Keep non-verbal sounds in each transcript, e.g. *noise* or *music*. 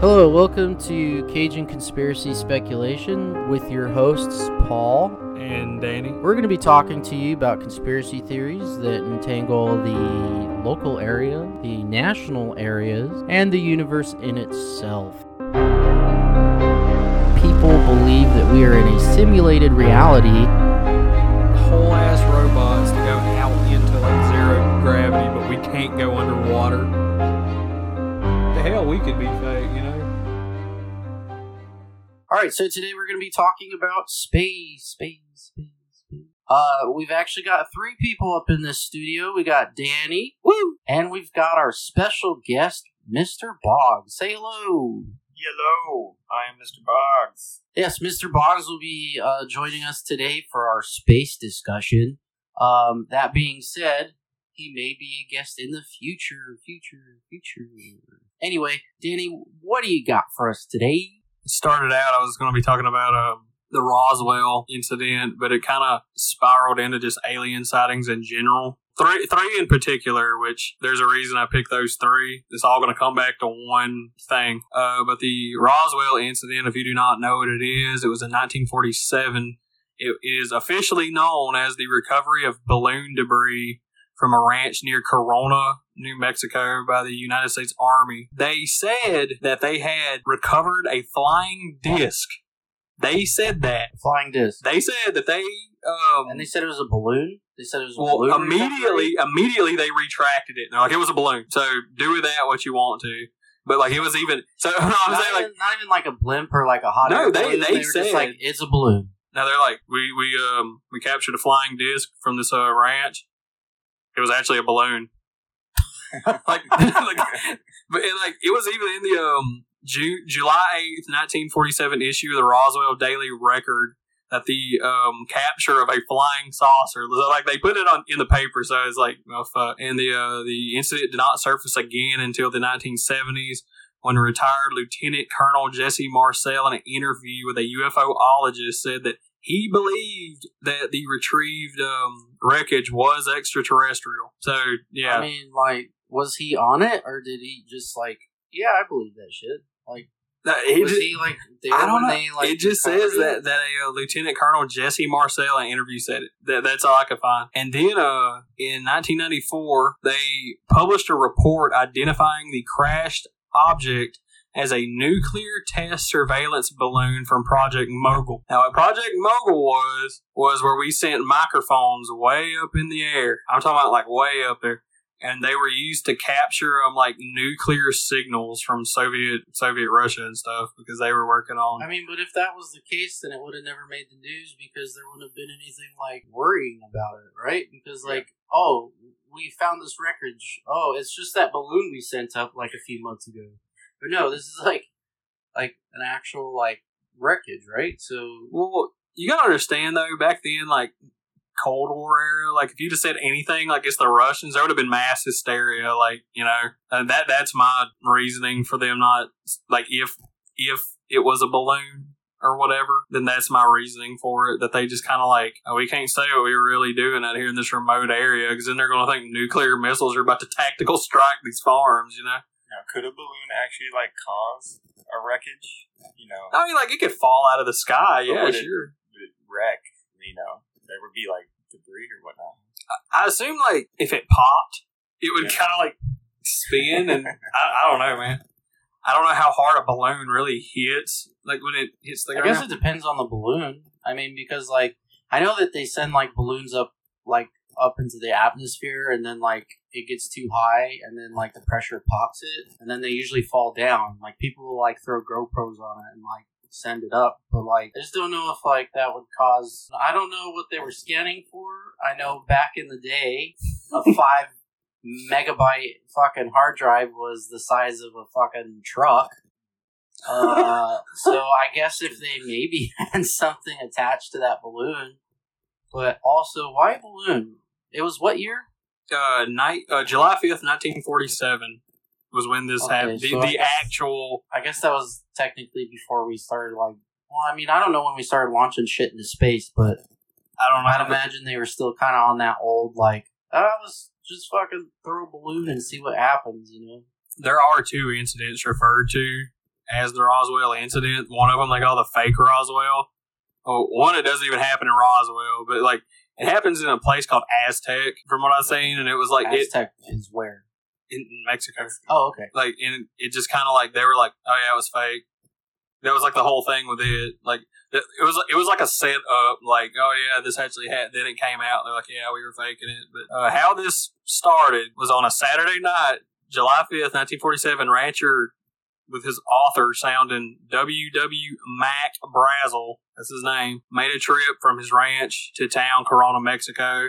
Hello, welcome to Cajun Conspiracy Speculation with your hosts, Paul. and Danny. We're going to be talking to you about conspiracy theories that entangle the local area, the national areas, and the universe in itself. People believe that we are in a simulated reality. Whole ass robots to go out into like zero gravity, but we can't go underwater. The hell, we could be fake, you know? All right, so today we're going to be talking about space, space, space, space. Uh, we've actually got three people up in this studio. We got Danny, woo, and we've got our special guest, Mr. Boggs. Say hello. Hello, I am Mr. Boggs. Yes, Mr. Boggs will be uh, joining us today for our space discussion. Um, that being said, he may be a guest in the future, future, future. Anyway, Danny, what do you got for us today? Started out, I was going to be talking about um, the Roswell incident, but it kind of spiraled into just alien sightings in general. Three, three in particular, which there's a reason I picked those three. It's all going to come back to one thing. Uh, but the Roswell incident, if you do not know what it is, it was in 1947. It is officially known as the recovery of balloon debris from a ranch near Corona, New Mexico, by the United States Army. They said that they had recovered a flying disc. They said that. Flying disc. They said that they um, And they said it was a balloon. They said it was a well, balloon. immediately, immediately they retracted it. They're like, it was a balloon. So do with that what you want to. But like, it was even. So *laughs* no, I'm not, saying like, even, not even like a blimp or like a hot No, air they- balloon. they just said- like it's a balloon. now they're like, we we um we captured a flying disc from this uh, ranch. It was actually a balloon. *laughs* like, *laughs* like, but it, like it was even in the um Ju- July eighth, nineteen forty seven issue of the Roswell Daily Record that the um capture of a flying saucer like they put it on in the paper so it's like fuck. and the uh the incident did not surface again until the nineteen seventies when retired Lieutenant Colonel Jesse Marcel in an interview with a UFOologist said that he believed that the retrieved um, wreckage was extraterrestrial. So yeah, I mean, like, was he on it or did he just like? Yeah, I believe that shit. Like, that- he was ju- he like there I don't when know. they like? it just says that that a uh, Lieutenant Colonel Jesse Marcel in interview said it. That, that's all I could find. And then uh, in 1994, they published a report identifying the crashed object as a nuclear test surveillance balloon from Project Mogul. Now, what Project Mogul was was where we sent microphones way up in the air. I'm talking about like way up there. And they were used to capture um, like nuclear signals from Soviet Soviet Russia and stuff because they were working on I mean, but if that was the case, then it would have never made the news because there wouldn't have been anything like worrying about it, right? Because like, oh, we found this wreckage. Oh, it's just that balloon we sent up like a few months ago. But no, this is like, like an actual like wreckage, right? So Well, you gotta understand though, back then, like Cold War era, like if you just said anything like it's the Russians, there would have been mass hysteria. Like you know, and that that's my reasoning for them not like if if it was a balloon or whatever, then that's my reasoning for it. That they just kind of like, oh, we can't say what we were really doing out here in this remote area because then they're going to think nuclear missiles are about to tactical strike these farms. You know, Now, could a balloon actually like cause a wreckage? You know, I mean, like it could fall out of the sky. Yeah, would it- sure. would it wreck? You know, there would be like debris or whatnot. I assume like if it popped, it would Yeah. kind of like spin, and *laughs* I, I don't know, man. I don't know how hard a balloon really hits, like when it hits the I ground. guess it depends on the balloon. I mean, because like I know that they send like balloons up, like up into the atmosphere, and then like it gets too high, and then like the pressure pops it, and then they usually fall down. Like people will like throw GoPros on it and like send it up, but like I just don't know if like that would cause. I don't know what they were scanning for. I know back in the day, a *laughs* five megabyte fucking hard drive was the size of a fucking truck. Uh, *laughs* so I guess if they maybe *laughs* had something attached to that balloon, but also why balloon? It was what year? Uh, night, uh, July fifth, nineteen forty-seven, was when this Okay, happened. The, so the guess- actual, I guess that was technically before we started. Like, well, I mean, I don't know when we started launching shit into space, but I don't know. I'd imagine they were still kind of on that old like, oh, let's just fucking throw a balloon and see what happens, you know? there are two incidents referred to as the Roswell incident. One of them they call the fake Roswell. Oh, one it doesn't even happen in Roswell, but like it happens in a place called Aztec, from what I've seen, and it was like it Aztec is where? in Mexico. Oh, okay. Like, and it just kind of like they were like, oh yeah, it was fake. That was like the whole thing with it. Like it it was it was like a set up. Like, oh yeah, this actually had. Then it came out. They're like, yeah, we were faking it. But uh, how this started was on a Saturday night, July fifth, nineteen forty seven. Rancher with his author sounding W. W. Mac Brazel, that's his name, made a trip from his ranch to town Corona, Mexico.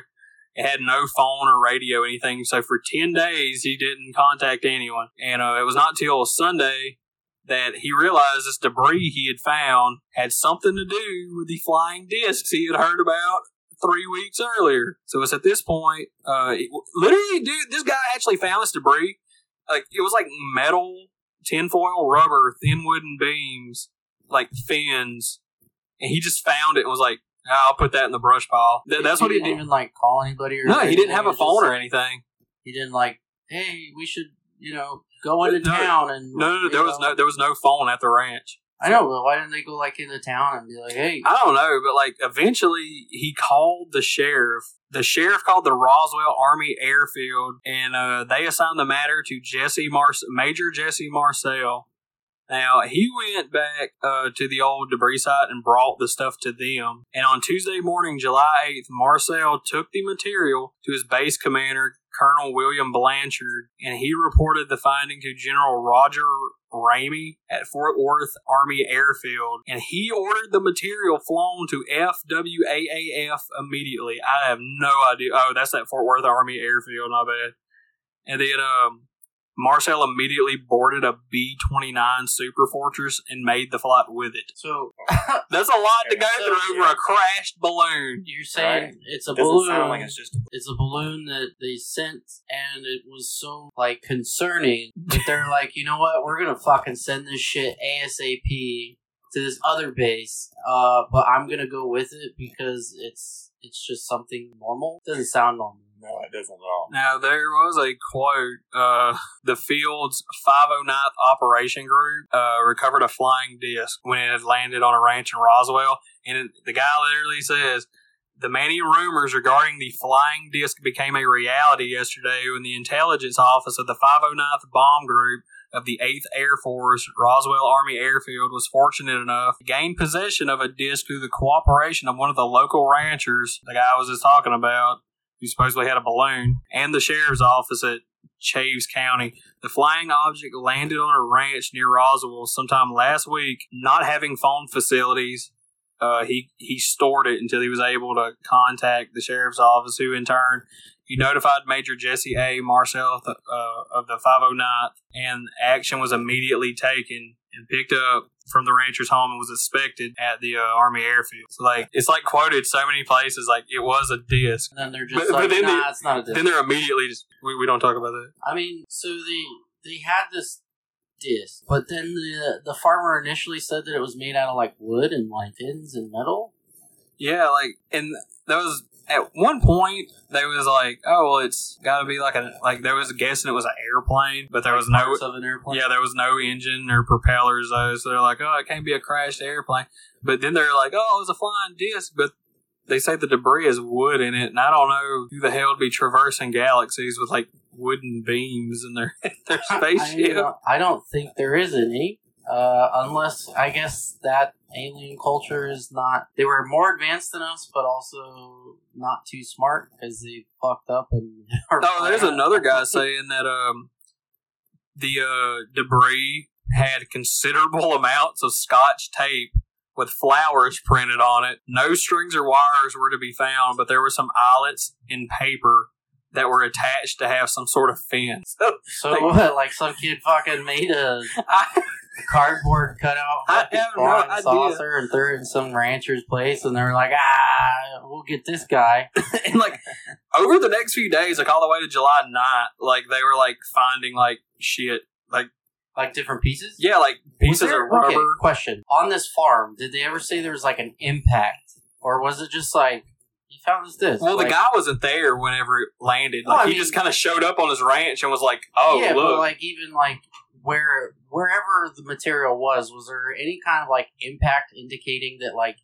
It had no phone or radio, anything. So for 10 days, he didn't contact anyone. And uh, it was not till Sunday that he realized this debris he had found had something to do with the flying discs he had heard about three weeks earlier. So it's at this point, uh, it- literally, dude, this guy actually found this debris. Like, it was like metal, tinfoil, rubber, thin wooden beams, like fins. And he just found it and was like, "Ah, I'll put that in the brush pile. Th- that's what he didn't did. even like call anybody or No, he didn't anything, have a phone or anything. He didn't like, hey, we should, you know, go into No, town and No, no, there was no there was no phone at the ranch. I know, but why didn't they go like into town and be like, hey, I don't know, but like eventually he called the sheriff. The sheriff called the Roswell Army Airfield, and uh, they assigned the matter to Jesse Mars, Major Jesse Marcel. Now he went back uh, to the old debris site and brought the stuff to them. And on Tuesday morning, July eighth, Marcel took the material to his base commander, Colonel William Blanchard, and he reported the finding to General Roger Ramey at Fort Worth Army Airfield, and he ordered the material flown to FWAAF immediately. I have no idea. Oh, that's at Fort Worth Army Airfield. My bad. And then um, Marcel immediately boarded a B twenty nine Super Fortress and made the flight with it. so *laughs* That's a lot to go So, through over a crashed balloon. you're saying Right. it's a Doesn't balloon. sound like it's just. it's a balloon that they sent and it was so like concerning that they're *laughs* like you know what we're gonna fucking send this shit asap to this other base uh but i'm gonna go with it because it's it's just something normal doesn't sound normal No, it doesn't at all. Now there was a quote. Uh, the field's 509th Operation Group uh, recovered a flying disc when it had landed on a ranch in Roswell, and it, the guy literally says. The many rumors regarding the flying disc became a reality yesterday when the intelligence office of the 509th Bomb Group of the 8th Air Force Roswell Army Airfield was fortunate enough to gain possession of a disc through the cooperation of one of the local ranchers, the guy I was just talking about, who supposedly had a balloon, and the sheriff's office at Chaves County. The flying object landed on a ranch near Roswell sometime last week, not having phone facilities. Uh, he he stored it until he was able to contact the sheriff's office, who in turn he notified Major Jesse A. Marcel uh, of the 509th, and action was immediately taken and picked up from the rancher's home and was inspected at the uh, Army airfield. So, like, it's like quoted so many places, like it was a disc. and then they're just But- but then nah they- it's not a disc. Then they're immediately just we, we don't talk about that. i mean so they they had this disc but then the the farmer initially said that it was made out of like wood and like pins and metal Yeah, like and that was at one point they was like, oh well, it's got to be like a like there was guessing it was an airplane, but there was no of an airplane yeah there was no engine or propellers though, so they're like, oh, it can't be a crashed airplane. But then they're like, oh, it was a flying disc, but. They say the debris is wood in it, and I don't know who the hell would be traversing galaxies with like wooden beams in their *laughs* their I, spaceship. don't, I don't think there is any, uh, unless I guess that alien culture is not. They were more advanced than us, but also not too smart because they fucked up and. *laughs* Oh, there's another guy saying that um, the uh, debris had considerable amounts of scotch tape with flowers printed on it. No strings or wires were to be found, but there were some eyelets in paper that were attached to have some sort of fence. *laughs* So what? Like some kid fucking made a *laughs* I, cardboard cutout I fucking no saucer and threw it in some rancher's place, and they were like, ah, we'll get this guy. *laughs* and like over the next few days, like all the way to July 9th, like they were like finding like shit, like Like different pieces. yeah, like pieces of rubber. Okay, question. On this farm, did they ever say there was like an impact? Or was it just like, he found this? Well, like, the guy wasn't there whenever it landed. Like I he mean- just kind of showed up on his ranch and was like, "Oh, yeah, look." but like even like where wherever the material was, was there any kind of like impact indicating that like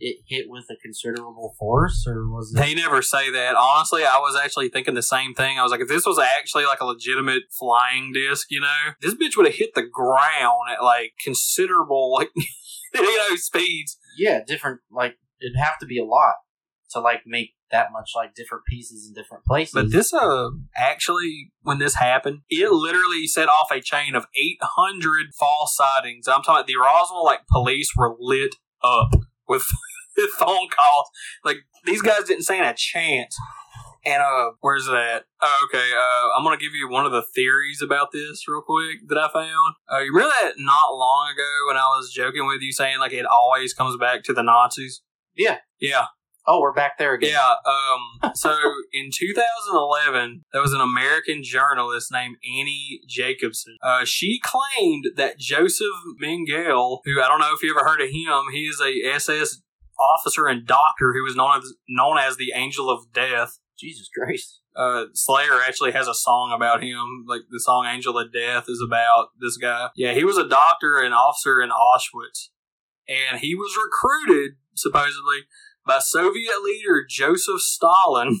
it hit with a considerable force, or was it? They never say that. Honestly, I was actually thinking the same thing. I was like, if this was actually like a legitimate flying disc, you know, this bitch would have hit the ground at like considerable, like, *laughs* you know, speeds. yeah, different. Like it'd have to be a lot to like make that much like different pieces in different places. But this, uh, actually, when this happened, it literally set off a chain of 800 false sightings. I'm talking about the Roswell, like, police were lit up *laughs* with phone calls. Like, these guys didn't stand a chance. And, uh, where's that? Oh, okay, uh, I'm gonna give you one of the theories about this real quick that I found. Uh, you remember that not long ago when I was joking with you saying, like, it always comes back to the Nazis? Yeah. Yeah. Oh, we're back there again. Yeah. Um, so *laughs* in 2011, there was an American journalist named Annie Jacobsen. Uh, she claimed that Joseph Mengele, who I don't know if you ever heard of him, he is a SS officer and doctor who was known as known as the Angel of Death. Jesus Christ. Uh, Slayer actually has a song about him. Like the song "Angel of Death" is about this guy. Yeah, he was a doctor and officer in Auschwitz, and he was recruited supposedly by Soviet leader Joseph Stalin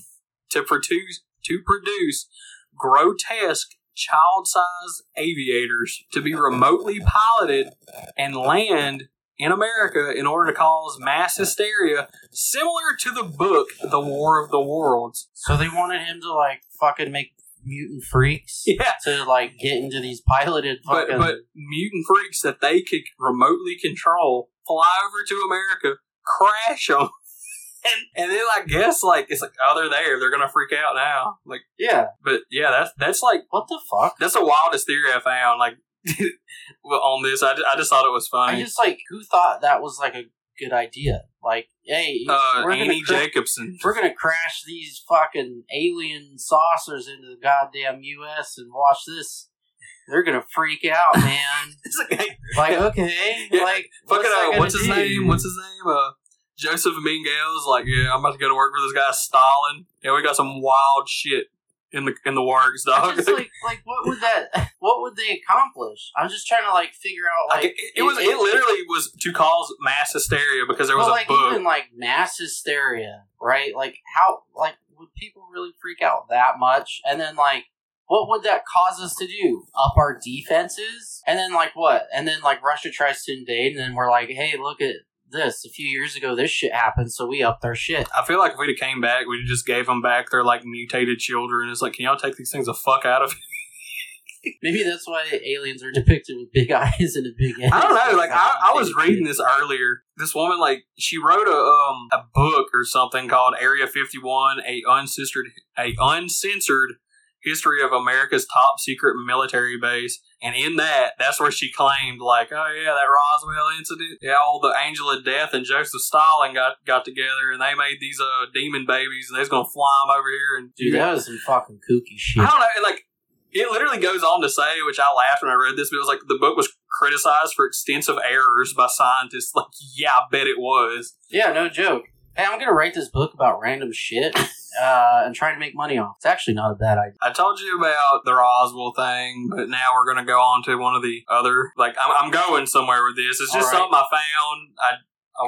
to produce to produce grotesque child-sized aviators to be remotely piloted and land in America in order to cause mass hysteria, similar to the book The War of the Worlds. So they wanted him to like fucking make mutant freaks *laughs* Yeah, to like get into these piloted but fucking. but mutant freaks that they could remotely control fly over to America, crash them, and *laughs* and then I guess like it's like oh they're there, they're gonna freak out now. Like, yeah. but yeah, that's that's like What the fuck? that's the wildest theory I found. Like *laughs* on this, I, I just thought it was funny I just like who thought that was like a good idea? Like, hey, uh, we're Annie gonna cra- Jacobsen. we're gonna crash these fucking alien saucers into the goddamn U.S. and watch this. They're gonna freak out, man. *laughs* It's like, like, okay, Yeah, like, what's, uh, what's his do? name? What's his name? Uh, Joseph Mengele's like, yeah, I'm about to go to work for this guy Stalin. Yeah, we got some wild shit in the in the works, dog. just like, like, what would that? *laughs* What would they accomplish? I'm just trying to like figure out Like, like it, it was. It literally was to cause mass hysteria because there was but, a like book. even like mass hysteria, right? Like how like would people really freak out that much? And then like what would that cause us to do? Up our defenses? And then like what? And then like Russia tries to invade and then we're like, hey, look at this. A few years ago this shit happened, so we upped our shit. I feel like if we'd have came back, we'd have just gave them back their like mutated children. It's like, can y'all take these things the fuck out of here? *laughs* Maybe that's why aliens are depicted with big *laughs* eyes and a big head. I don't know. Like I, I was reading this earlier. This woman, like, she wrote a um a book or something called Area Fifty One, a uncensored a uncensored history of America's top secret military base. And in that, that's where she claimed, like, oh yeah, that Roswell incident. Yeah, all the Angel of Death and Joseph Stalin got got together, and they made these uh demon babies, and they's gonna fly them over here. And Dude, that was some fucking kooky shit. I don't know, like it literally goes on to say, which I laughed when I read this, but it was like the book was criticized for extensive errors by scientists. Like, yeah, I bet it was. Yeah, no joke. Hey, I'm gonna write this book about random shit uh, and try to make money off. It's actually not a bad idea. I told you about the Roswell thing, but now we're gonna go on to one of the other. Like, I'm, I'm going somewhere with this. It's just right. something I found. I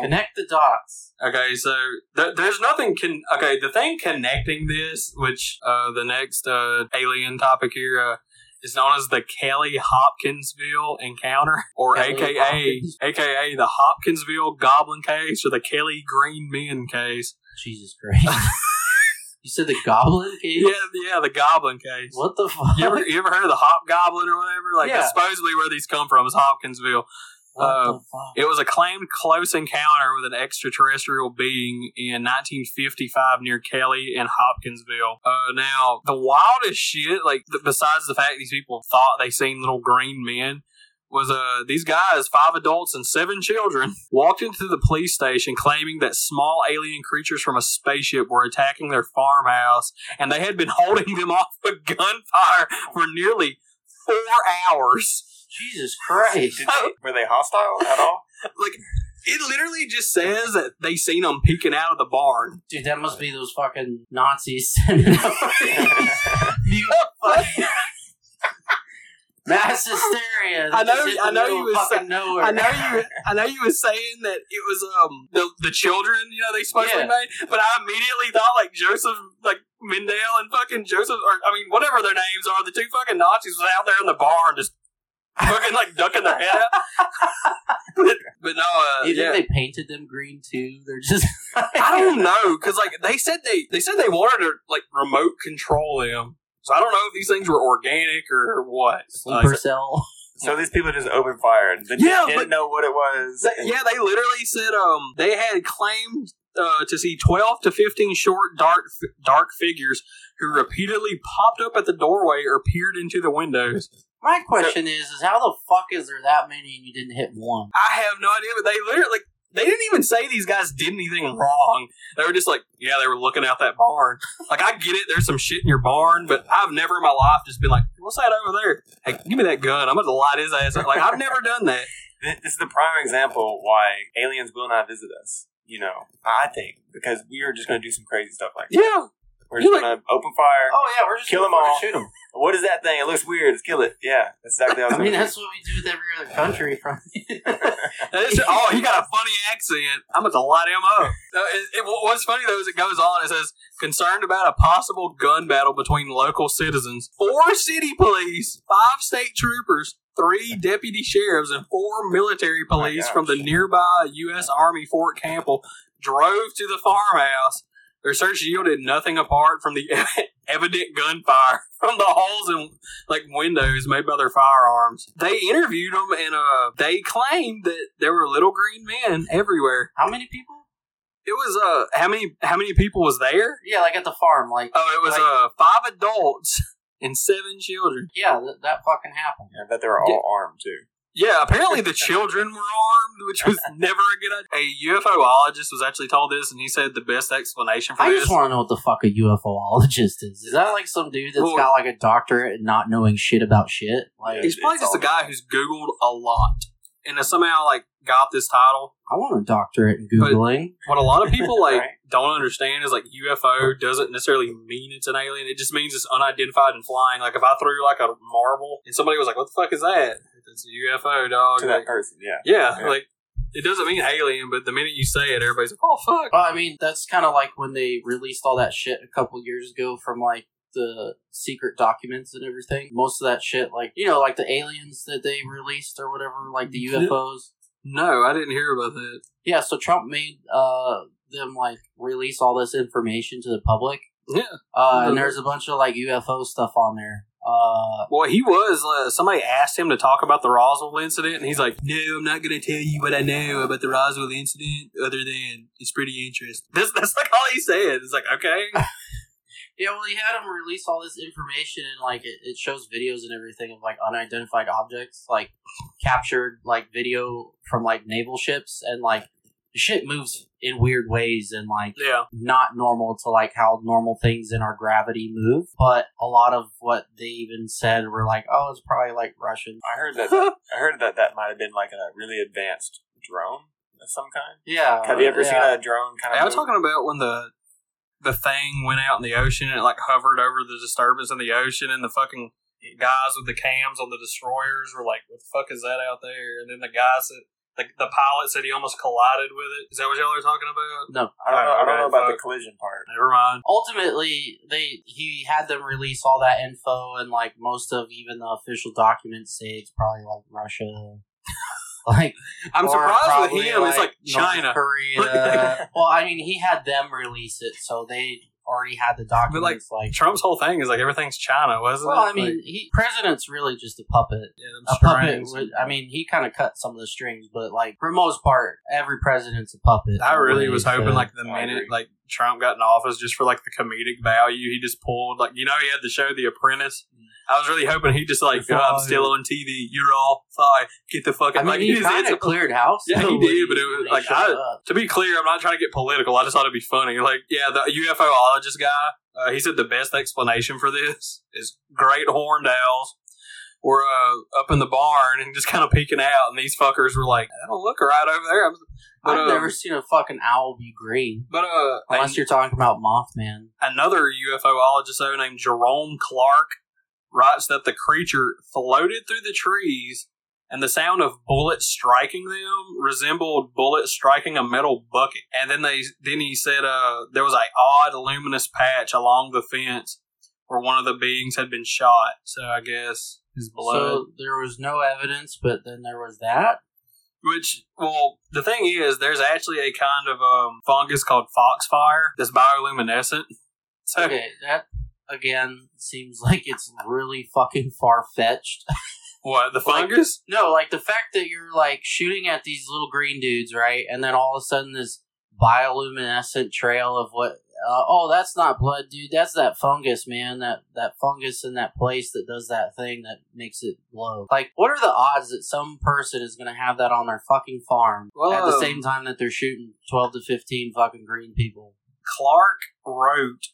Connect the dots. Okay, so th- there's nothing. Con- okay, the thing connecting this, which uh, the next uh, alien topic here uh, is known as the Kelly Hopkinsville encounter, or Kelly AKA Hopkins. AKA the Hopkinsville Goblin case, or the Kelly Green Men case. Jesus Christ. *laughs* you said the goblin case? Yeah, yeah, the Goblin case. What the fuck? You ever, you ever heard of the Hopgoblin or whatever? Like, Yeah. supposedly where these come from is Hopkinsville. Uh. It was a claimed close encounter with an extraterrestrial being in 1955 near Kelly and Hopkinsville. Uh, now, the wildest shit, like, th- besides the fact these people thought they seen little green men, was uh these guys, five adults and seven children, *laughs* walked into the police station claiming that small alien creatures from a spaceship were attacking their farmhouse, and they had been *laughs* holding them off with gunfire for nearly four hours. Jesus Christ. Did they, *laughs* were they hostile at all? like it literally just says that they seen them peeking out of the barn. Dude, that must be those fucking Nazis sending up. You *laughs* fucking- *laughs* Mass hysteria. I know- I know you of was fucking. I know you. I know you was saying that it was um the the children. You know they supposedly Yeah. made, but I immediately thought like Joseph, like Mendel and fucking Joseph, or I mean whatever their names are, the two fucking Nazis was out there in the barn just fucking like ducking their head out. but, but no, uh, You think yeah. they painted them green too? They're just. I don't know because like they said they they said they wanted to like remote control them. So I don't know if these things were organic or what. Uh, cell. So these people just opened fire and they Yeah, didn't but- know what it was. Th- and- yeah, they literally said um they had claimed uh, to see twelve to fifteen short dark dark figures who repeatedly popped up at the doorway or peered into the windows. My question is, is how the fuck is there that many and you didn't hit one? I have no idea, but they literally like they didn't even say these guys did anything wrong. They were just like, yeah, they were looking out that barn. Like I get it, there's some shit in your barn, but I've never in my life just been like, what's that over there? Hey, give me that gun. I'm gonna light his ass. up. Like I've never done that. *laughs* This is the prime example why aliens will not visit us. You know, I think because we are just going to do some crazy stuff like that. Yeah, We're just You going to open fire. Oh yeah, we're just Kill gonna 'em all. fucking Shoot them. What is that thing? It looks weird. Let's kill it. Yeah, that's exactly how *laughs* it's I mean, gonna that's what we do with every other country. *laughs* From oh, he got a funny accent. I'm going to light him up. Uh, it, it- what's funny though is it goes on. It says concerned about a possible gun battle between local citizens, four city police, five state troopers, three deputy sheriffs, and four military police gosh. from the nearby U.S. Army Fort Campbell drove to the farmhouse. Their search yielded nothing apart from the *laughs* evident gunfire from the holes in like windows made by their firearms. They interviewed them and uh, they claimed that there were little green men everywhere. how many people? It was uh how many how many people was there? Yeah, like at the farm. Like, Oh, it was Like- uh five adults *laughs* and seven children. yeah, th- that fucking happened. I bet they were all armed too. Yeah, apparently the children were armed, which was *laughs* never a good idea. A UFOologist was actually told this, and he said the best explanation for I this. I just want to know what the fuck a UFOologist is. Is that like some dude that's Well- got like a doctorate and not knowing shit about shit? Like, He's probably just a guy who's Googled a lot and has somehow like got this title. I want a doctorate in But- googling. What a lot of people *laughs* like Right. don't understand is like UFO doesn't necessarily mean it's an alien. It just means it's unidentified and flying. Like if I threw like a marble and somebody was like, "What the fuck is that?" It's a UFO, dog. To Like, that person, yeah. yeah, Yeah. like it doesn't mean alien, but the minute you say it, everybody's like, "Oh fuck." Well, I mean, that's kind of like when they released all that shit a couple years ago from like the secret documents and everything. Most of that shit, like you know, like the aliens that they released or whatever, like the UFOs. No, I didn't hear about that. Yeah, so Trump made uh them like release all this information to the public. Yeah. Uh, and there's a bunch of like UFO stuff on there. Uh, Well, he was. Uh, somebody asked him to talk about the Roswell incident, and he's like, "No, I'm not going to tell you what I know about the Roswell incident, other than it's pretty interesting." *laughs* That's that's like all he said. It's like, okay, *laughs* yeah, well, he had him release all this information and like it, it shows videos and everything of like unidentified objects, like captured like video from like naval ships, and like the shit moves in weird ways and like yeah, not normal to like how normal things in our gravity move. But a lot of what they even said were like, oh, it's probably like Russian. I heard that. *laughs* I heard that that might have been like a really advanced drone of some kind. Yeah. Have you ever yeah. seen a drone kind of? I was talking about when the the thing went out in the ocean and it like hovered over the disturbance in the ocean, and the fucking guys with the cams on the destroyers were like, "What the fuck is that out there?" And then the guys that. Like the pilot said he almost collided with it. Is that what y'all are talking about? No. I don't know. I don't know about the collision part. Never mind. ultimately they he had them release all that info and like most of even the official documents say it's probably like Russia. *laughs* like I'm surprised with probably, him. it's like North China. Korea. *laughs* well, I mean, he had them release it, so they already had the documents. like, Trump's whole thing is like everything's China, wasn't well, it? Well, I mean, Like, he president's really just a puppet. yeah, A puppet. Would, I mean, he kind of cut some of the strings, but like for most part, every president's a puppet. I really was hoping like the minute like Trump got in office, just for like the comedic value, he just pulled like you know he had the show The Apprentice. I was really hoping he just like oh, I'm still on TV. You're all fired. Get the fuck I out. mean, like he kind of cleared house. Yeah, he did, but it was, like, I- To be clear, I'm not trying to get political. I just thought it'd be funny. Like, yeah, the UFOologist guy, uh, he said the best explanation for this is great horned owls were uh, up in the barn and just kind of peeking out, and these fuckers were like, "I don't look right over there." I'm- But, I've um, never seen a fucking owl be green. But uh, Unless you're talking about Mothman. another UFOologist named Jerome Clark writes that the creature floated through the trees and the sound of bullets striking them resembled bullets striking a metal bucket. And then they then he said uh there was a odd luminous patch along the fence where one of the beings had been shot. So I guess his blood. So there was no evidence, but then there was that. Which, well, the thing is, there's actually a kind of um, fungus called foxfire that's bioluminescent. So, Okay, that again seems like it's really fucking far fetched. *laughs* what, the Like- fungus? no, like the fact that you're like shooting at these little green dudes, right? And then all of a sudden this bioluminescent trail of what uh, oh that's not blood dude. That's that fungus man. That that fungus in that place that does that thing that makes it glow. Like what are the odds that some person is going to have that on their fucking farm Well, at the same time that they're shooting 12 to 15 fucking green people? Clark wrote,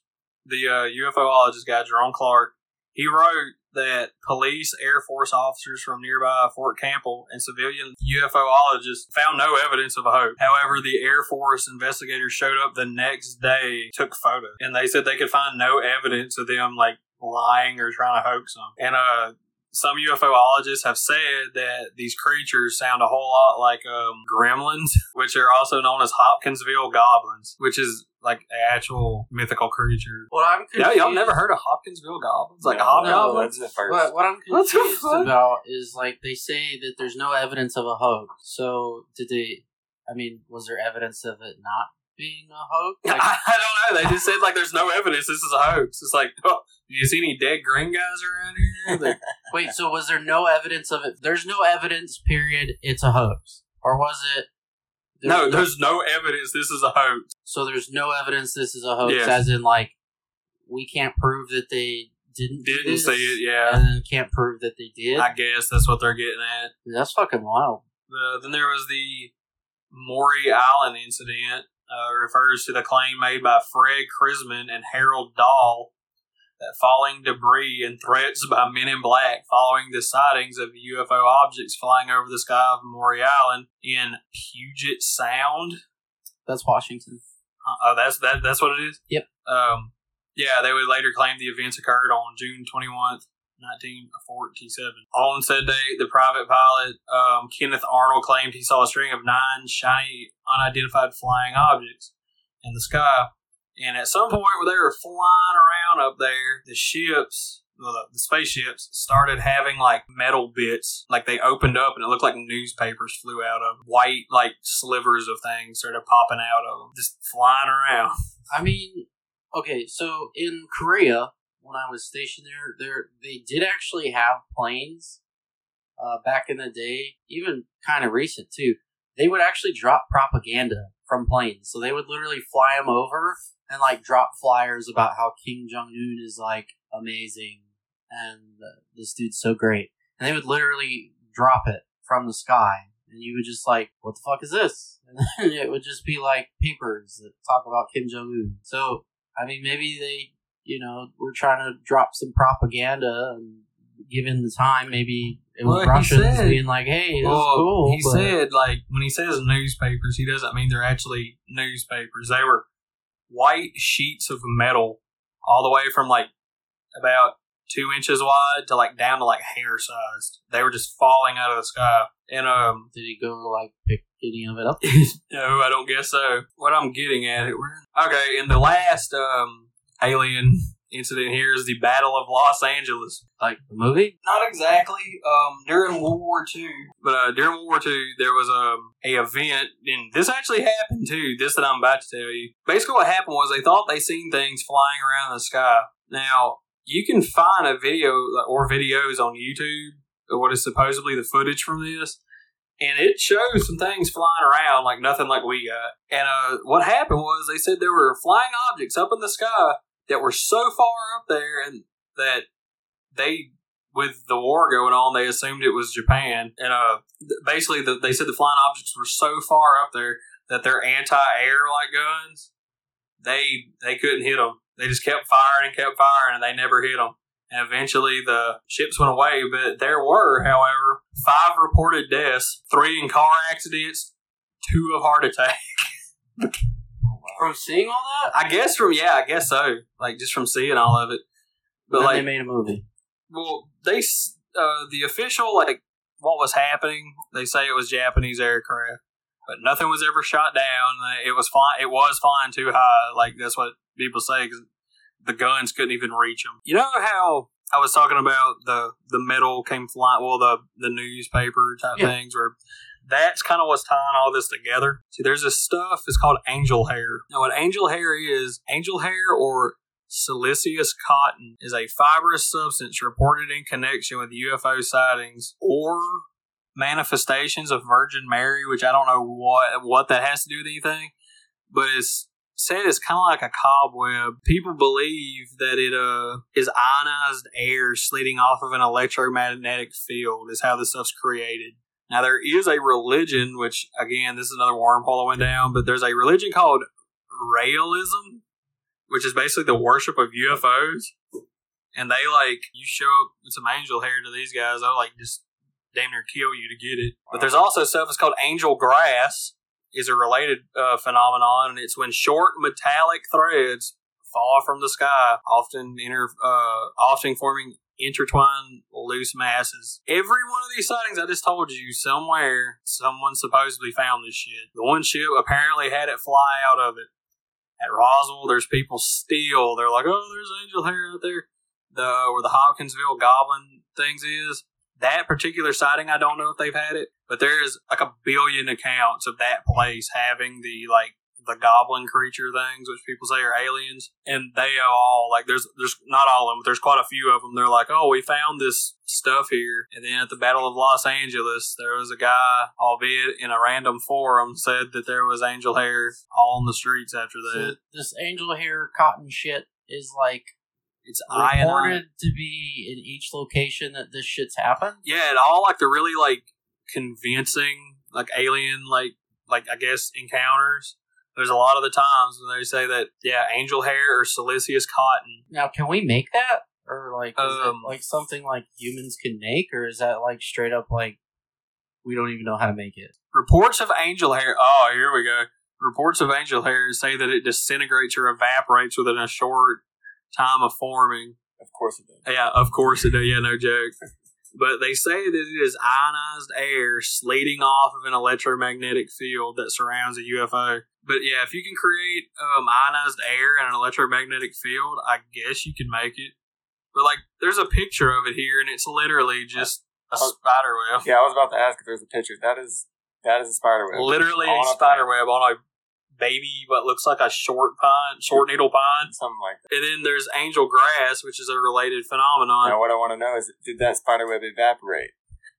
the uh, UFOologist guy, Jerome Clark, he wrote that police, Air Force officers from nearby Fort Campbell, and civilian UFOologists found no evidence of a hoax. However, the Air Force investigators showed up the next day, took photos, and they said they could find no evidence of them like lying or trying to hoax them. And uh, some UFOologists have said that these creatures sound a whole lot like um, gremlins, *laughs* which are also known as Hopkinsville goblins, which is like an actual mythical creature. what i'm confused. Yeah, y'all never heard of Hopkinsville goblins? Like No, a hobgoblin? no, that's the first. But what I'm What confused about is like they say that there's no evidence of a hoax. So did they? I mean, was there evidence of it not being a hoax? *laughs* Like, I, I don't know. They just said like there's no evidence. This is a hoax. It's like, oh, do you see any dead green guys around here? Like, *laughs* wait, so was there no evidence of it? There's no evidence. Period. It's a hoax, or was it? No, there's no evidence. This is a hoax. So there's no evidence. This is a hoax, Yes. as in like we can't prove that they didn't do Didn't this, see it. Yeah, and can't prove that they did. I guess that's what they're getting at. That's fucking wild. Uh, then there was the Maury Island incident. Uh, refers to the claim made by Fred Crisman and Harold Dahl falling debris and threats by men in black following the sightings of UFO objects flying over the sky of Maury Island in Puget Sound. That's Washington. Uh, oh, that's that. That's what it is. Yep. Um, yeah, they would later claim the events occurred on June twenty one, nineteen forty seven. On said date, the private pilot um, Kenneth Arnold claimed he saw a string of nine shiny, unidentified flying objects in the sky. And at some point, where they were flying around up there, the ships, the spaceships, started having like metal bits, like they opened up and it looked like newspapers flew out of white, like slivers of things started popping out of them, just flying around. *laughs* I mean, okay, so in Korea, when I was stationed there, there they did actually have planes. Uh, back in the day, even kind of recent too, they would actually drop propaganda from planes. So they would literally fly them over and like drop flyers about how Kim Jong Un is like amazing and this dude's so great, and they would literally drop it from the sky, and you would just like, what the fuck is this? *laughs* And it would just be like papers that talk about Kim Jong Un. So I mean, maybe they, you know, were trying to drop some propaganda, and given the time, maybe it was Well, Russians said- being like, "Hey, this is Well, cool." he but- said like when he says newspapers, he doesn't mean they're actually newspapers. They were white sheets of metal, all the way from like about two inches wide to like down to like hair sized. They were just falling out of the sky. And um, *laughs* "Did he go like pick any of it up?" no, I don't guess so. What I'm getting at it. Okay, in the last um alien incident here is the Battle of Los Angeles. like the movie? Not exactly. Um, during World War II, but uh, during World War II, there was um, a event, and this actually happened too. This that I'm about to tell you. Basically, what happened was they thought they seen things flying around in the sky. Now you can find a video or videos on YouTube of what is supposedly the footage from this. And it shows some things flying around like nothing like we got. And uh, what happened was they said there were flying objects up in the sky that were so far up there and that they with the war going on they assumed it was japan. And uh basically the, they said the flying objects were so far up there that they're anti-air like guns they they couldn't hit them they just kept firing and kept firing and they never hit them and eventually the ships went away. But there were however five reported deaths three in car accidents two of heart attack *laughs* From seeing all that, i guess from yeah i guess so like just from seeing all of it but then like they made a movie. well, they uh, the official like what was happening. They say it was Japanese aircraft, but nothing was ever shot down. It was flying. It was flying too high. Like that's what people say 'cause the guns couldn't even reach them. You know how I was talking about the the metal came flying. Well, the the newspaper type Yeah. things where. That's kind of what's tying all this together. See, there's this stuff. It's called angel hair. Now, what angel hair is, angel hair or Siliceous cotton is a fibrous substance reported in connection with UFO sightings or manifestations of Virgin Mary, which I don't know what what that has to do with anything, but it's said it's kind of like a cobweb. People believe that it uh is ionized air sliding off of an electromagnetic field is how this stuff's created. Now there is a religion, which again, this is another wormhole I went down, but there's a religion called Raelism, which is basically the worship of UFOs. And they like you show up with some angel hair to these guys, they'll like just damn near kill you to get it. But there's also stuff that's called angel grass, is a related uh, phenomenon, and it's when short metallic threads fall from the sky, often inter, uh, often forming intertwined loose masses. Every one of these sightings I just told you, somewhere someone supposedly found this shit. The one ship apparently had it fly out of it. At Roswell, there's people still. They're like, "Oh, there's angel hair out there." The where the Hopkinsville Goblin things is that particular sighting. I don't know if they've had it, but there is like a billion accounts of that place having the like the goblin creature things, which people say are aliens, and they are all like there's there's not all of them, but there's quite a few of them. They're like, oh, we found this stuff here, and then at the Battle of Los Angeles, there was a guy, albeit in a random forum, said that there was angel hair all on the streets after So that. this angel hair cotton shit is like It's reported to be in each location that this shit's happened. Yeah, and all like the really like convincing like alien like like I guess encounters. There's a lot of the times when they say that yeah, angel hair or siliceous cotton. Now, can we make that, or like is Um, it like something like humans can make, or is that like straight up like we don't even know how to make it? Reports of angel hair. Oh, here we go. Reports of angel hair say that it disintegrates or evaporates within a short time of forming. Of course it does. Yeah, of course it does. Yeah, no joke. *laughs* But they say that it is ionized air sleeting off of an electromagnetic field that surrounds a UFO. But yeah, if you can create um, ionized air and an electromagnetic field, I guess you can make it. But like, there's a picture of it here, and it's literally just a Oh. spider web. Yeah, I was about to ask if there's a picture. That is that is a spider web. Literally a a spider web on a baby, what looks like a short pine, short needle pine. Something like that. And then there's angel grass, which is a related phenomenon. Now, what I want to know is, did that spider web evaporate?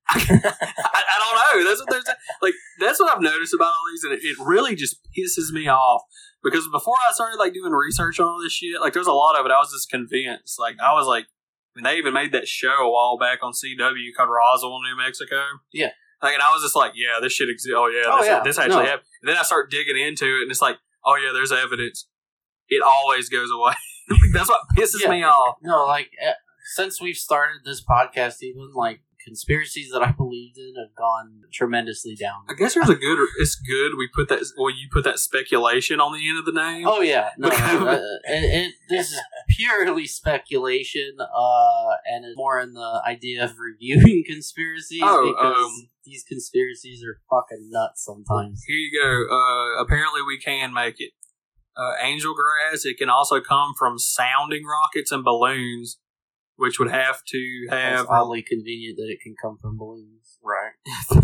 *laughs* I, I don't know. That's what they're saying. Like that's what I've noticed about all these, and it, it really just pisses me off because before I started like doing research on all this shit, like there's a lot of it. I was just convinced. Like I was like, I mean, they even made that show a while back on CW called Roswell, New Mexico. Yeah. Like, and I was just like, yeah, this shit exists. Oh yeah, Oh, this, yeah. this actually No. happened. And then I start digging into it, and it's like, oh yeah, there's evidence. It always goes away. *laughs* That's what pisses Yeah. me off. No, like eh, since we've started this podcast, even like conspiracies that I believed in have gone tremendously down. I guess there's a good. It's good we put that. Well, you put that speculation on the end of the name. Oh yeah, no, no, *laughs* uh, this is purely speculation, uh, and it's more in the idea of reviewing *laughs* conspiracies Oh, because um, these conspiracies are fucking nuts sometimes. Here you go. Uh, apparently, we can make it. Uh, angel grass. It can also come from sounding rockets and balloons, which would have to It's have oddly convenient that it can come from balloons. Right.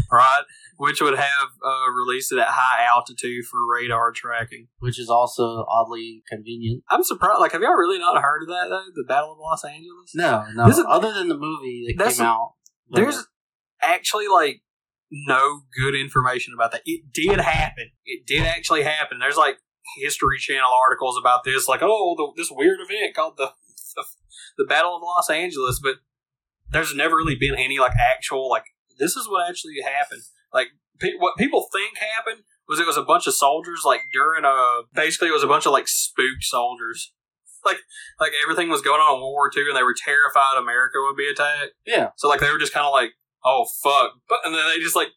*laughs* right, which would have uh, released it at high altitude for radar tracking. which is also oddly convenient. I'm surprised. Like, have y'all really not heard of that though? The Battle of Los Angeles. No, no. Is- other than the movie that came out, There's actually like no good information about that. It did happen. It did actually happen. There's like History Channel articles about this, like oh, the, this weird event called the, the Battle of Los Angeles, but there's never really been any like actual like this is what actually happened. Like pe- what people think happened was it was a bunch of soldiers like during a basically it was a bunch of like spooked soldiers. *laughs* Like like everything was going on in World War II and they were terrified America would be attacked. yeah, So like they were just kind of like, oh fuck, but and then they just like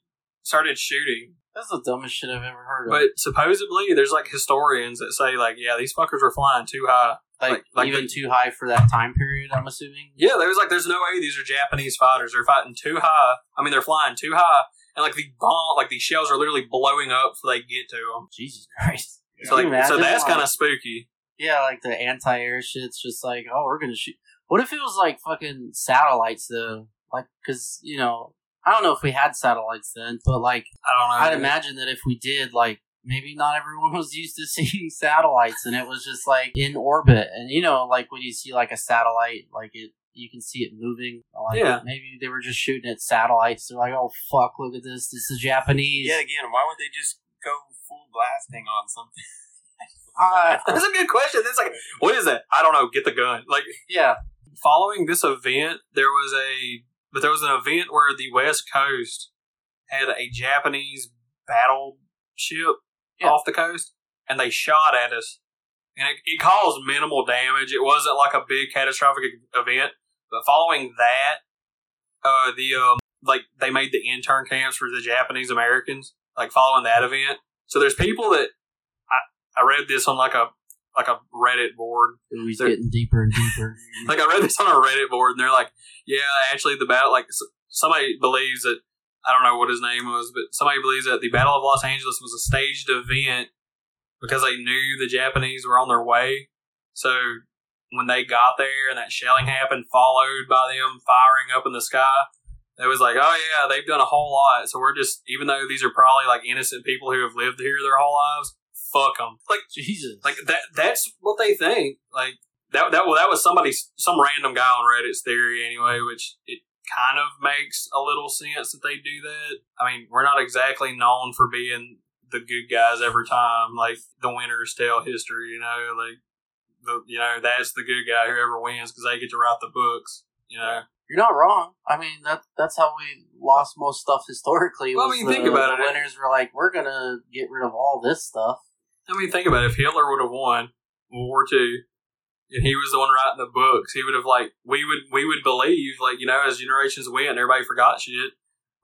started shooting. that's the dumbest shit I've ever heard of. But supposedly there's like historians that say like, yeah, these fuckers were flying too high. Like, Like- like even the- too high for that time period. I'm assuming. Yeah, there was like, there's no way these are Japanese fighters. They're fighting too high. I mean, they're flying too high, and like the bomb, like these shells are literally blowing up before they get to them. Jesus Christ. So, like, so that's kind of spooky. Yeah, like the anti-air shit's just like, oh, we're gonna shoot. What if it was like fucking satellites though? Like, because you know, I don't know if we had satellites then, but like, I don't know. I'd imagine that if we did, like, maybe not everyone *laughs* was used to seeing *laughs* satellites, and it was just like in orbit, and you know, like when you see like a satellite, like it. You can see it moving. Like, Yeah. Maybe they were just shooting at satellites. They're like, "Oh fuck! Look at this. This is Japanese." Yet again, why would they just go full blasting on something? *laughs* Uh, That's a good question. It's like, what is that? I don't know. Get the gun. Like, yeah. following this event, there was a but there was an event where the West Coast had a Japanese battleship Yeah. off the coast, and they shot at us, and it, it caused minimal damage. It wasn't like a big catastrophic event, but following that, uh, the um, like they made the intern camps for the Japanese Americans. Like following that event, so there's people that I I read this on like a like a Reddit board It was They're- getting deeper and deeper. *laughs* like I read this on a Reddit board, and they're like, "Yeah, actually, the battle. Like somebody believes that I don't know what his name was, but somebody believes that the Battle of Los Angeles was a staged event because they knew the Japanese were on their way. So when they got there and that shelling happened, followed by them firing up in the sky." It was like, oh yeah, they've done a whole lot. So we're just, even though these are probably like innocent people who have lived here their whole lives, fuck them. Like Jesus. like that that's what they think like that that well that was somebody, some random guy on reddit's theory anyway which it kind of makes a little sense that they do that i mean we're not exactly known for being the good guys every time like the winners tell history you know like the you know that's the good guy whoever wins because they get to write the books you know You're not wrong. I mean, that that's how we lost most stuff historically. Well, I mean, the, think about the it. winners were like, we're gonna get rid of all this stuff. I mean, think about it. If Hitler would have won World War Two, and he was the one writing the books, he would have like we would we would believe like you know as generations went, and everybody forgot shit.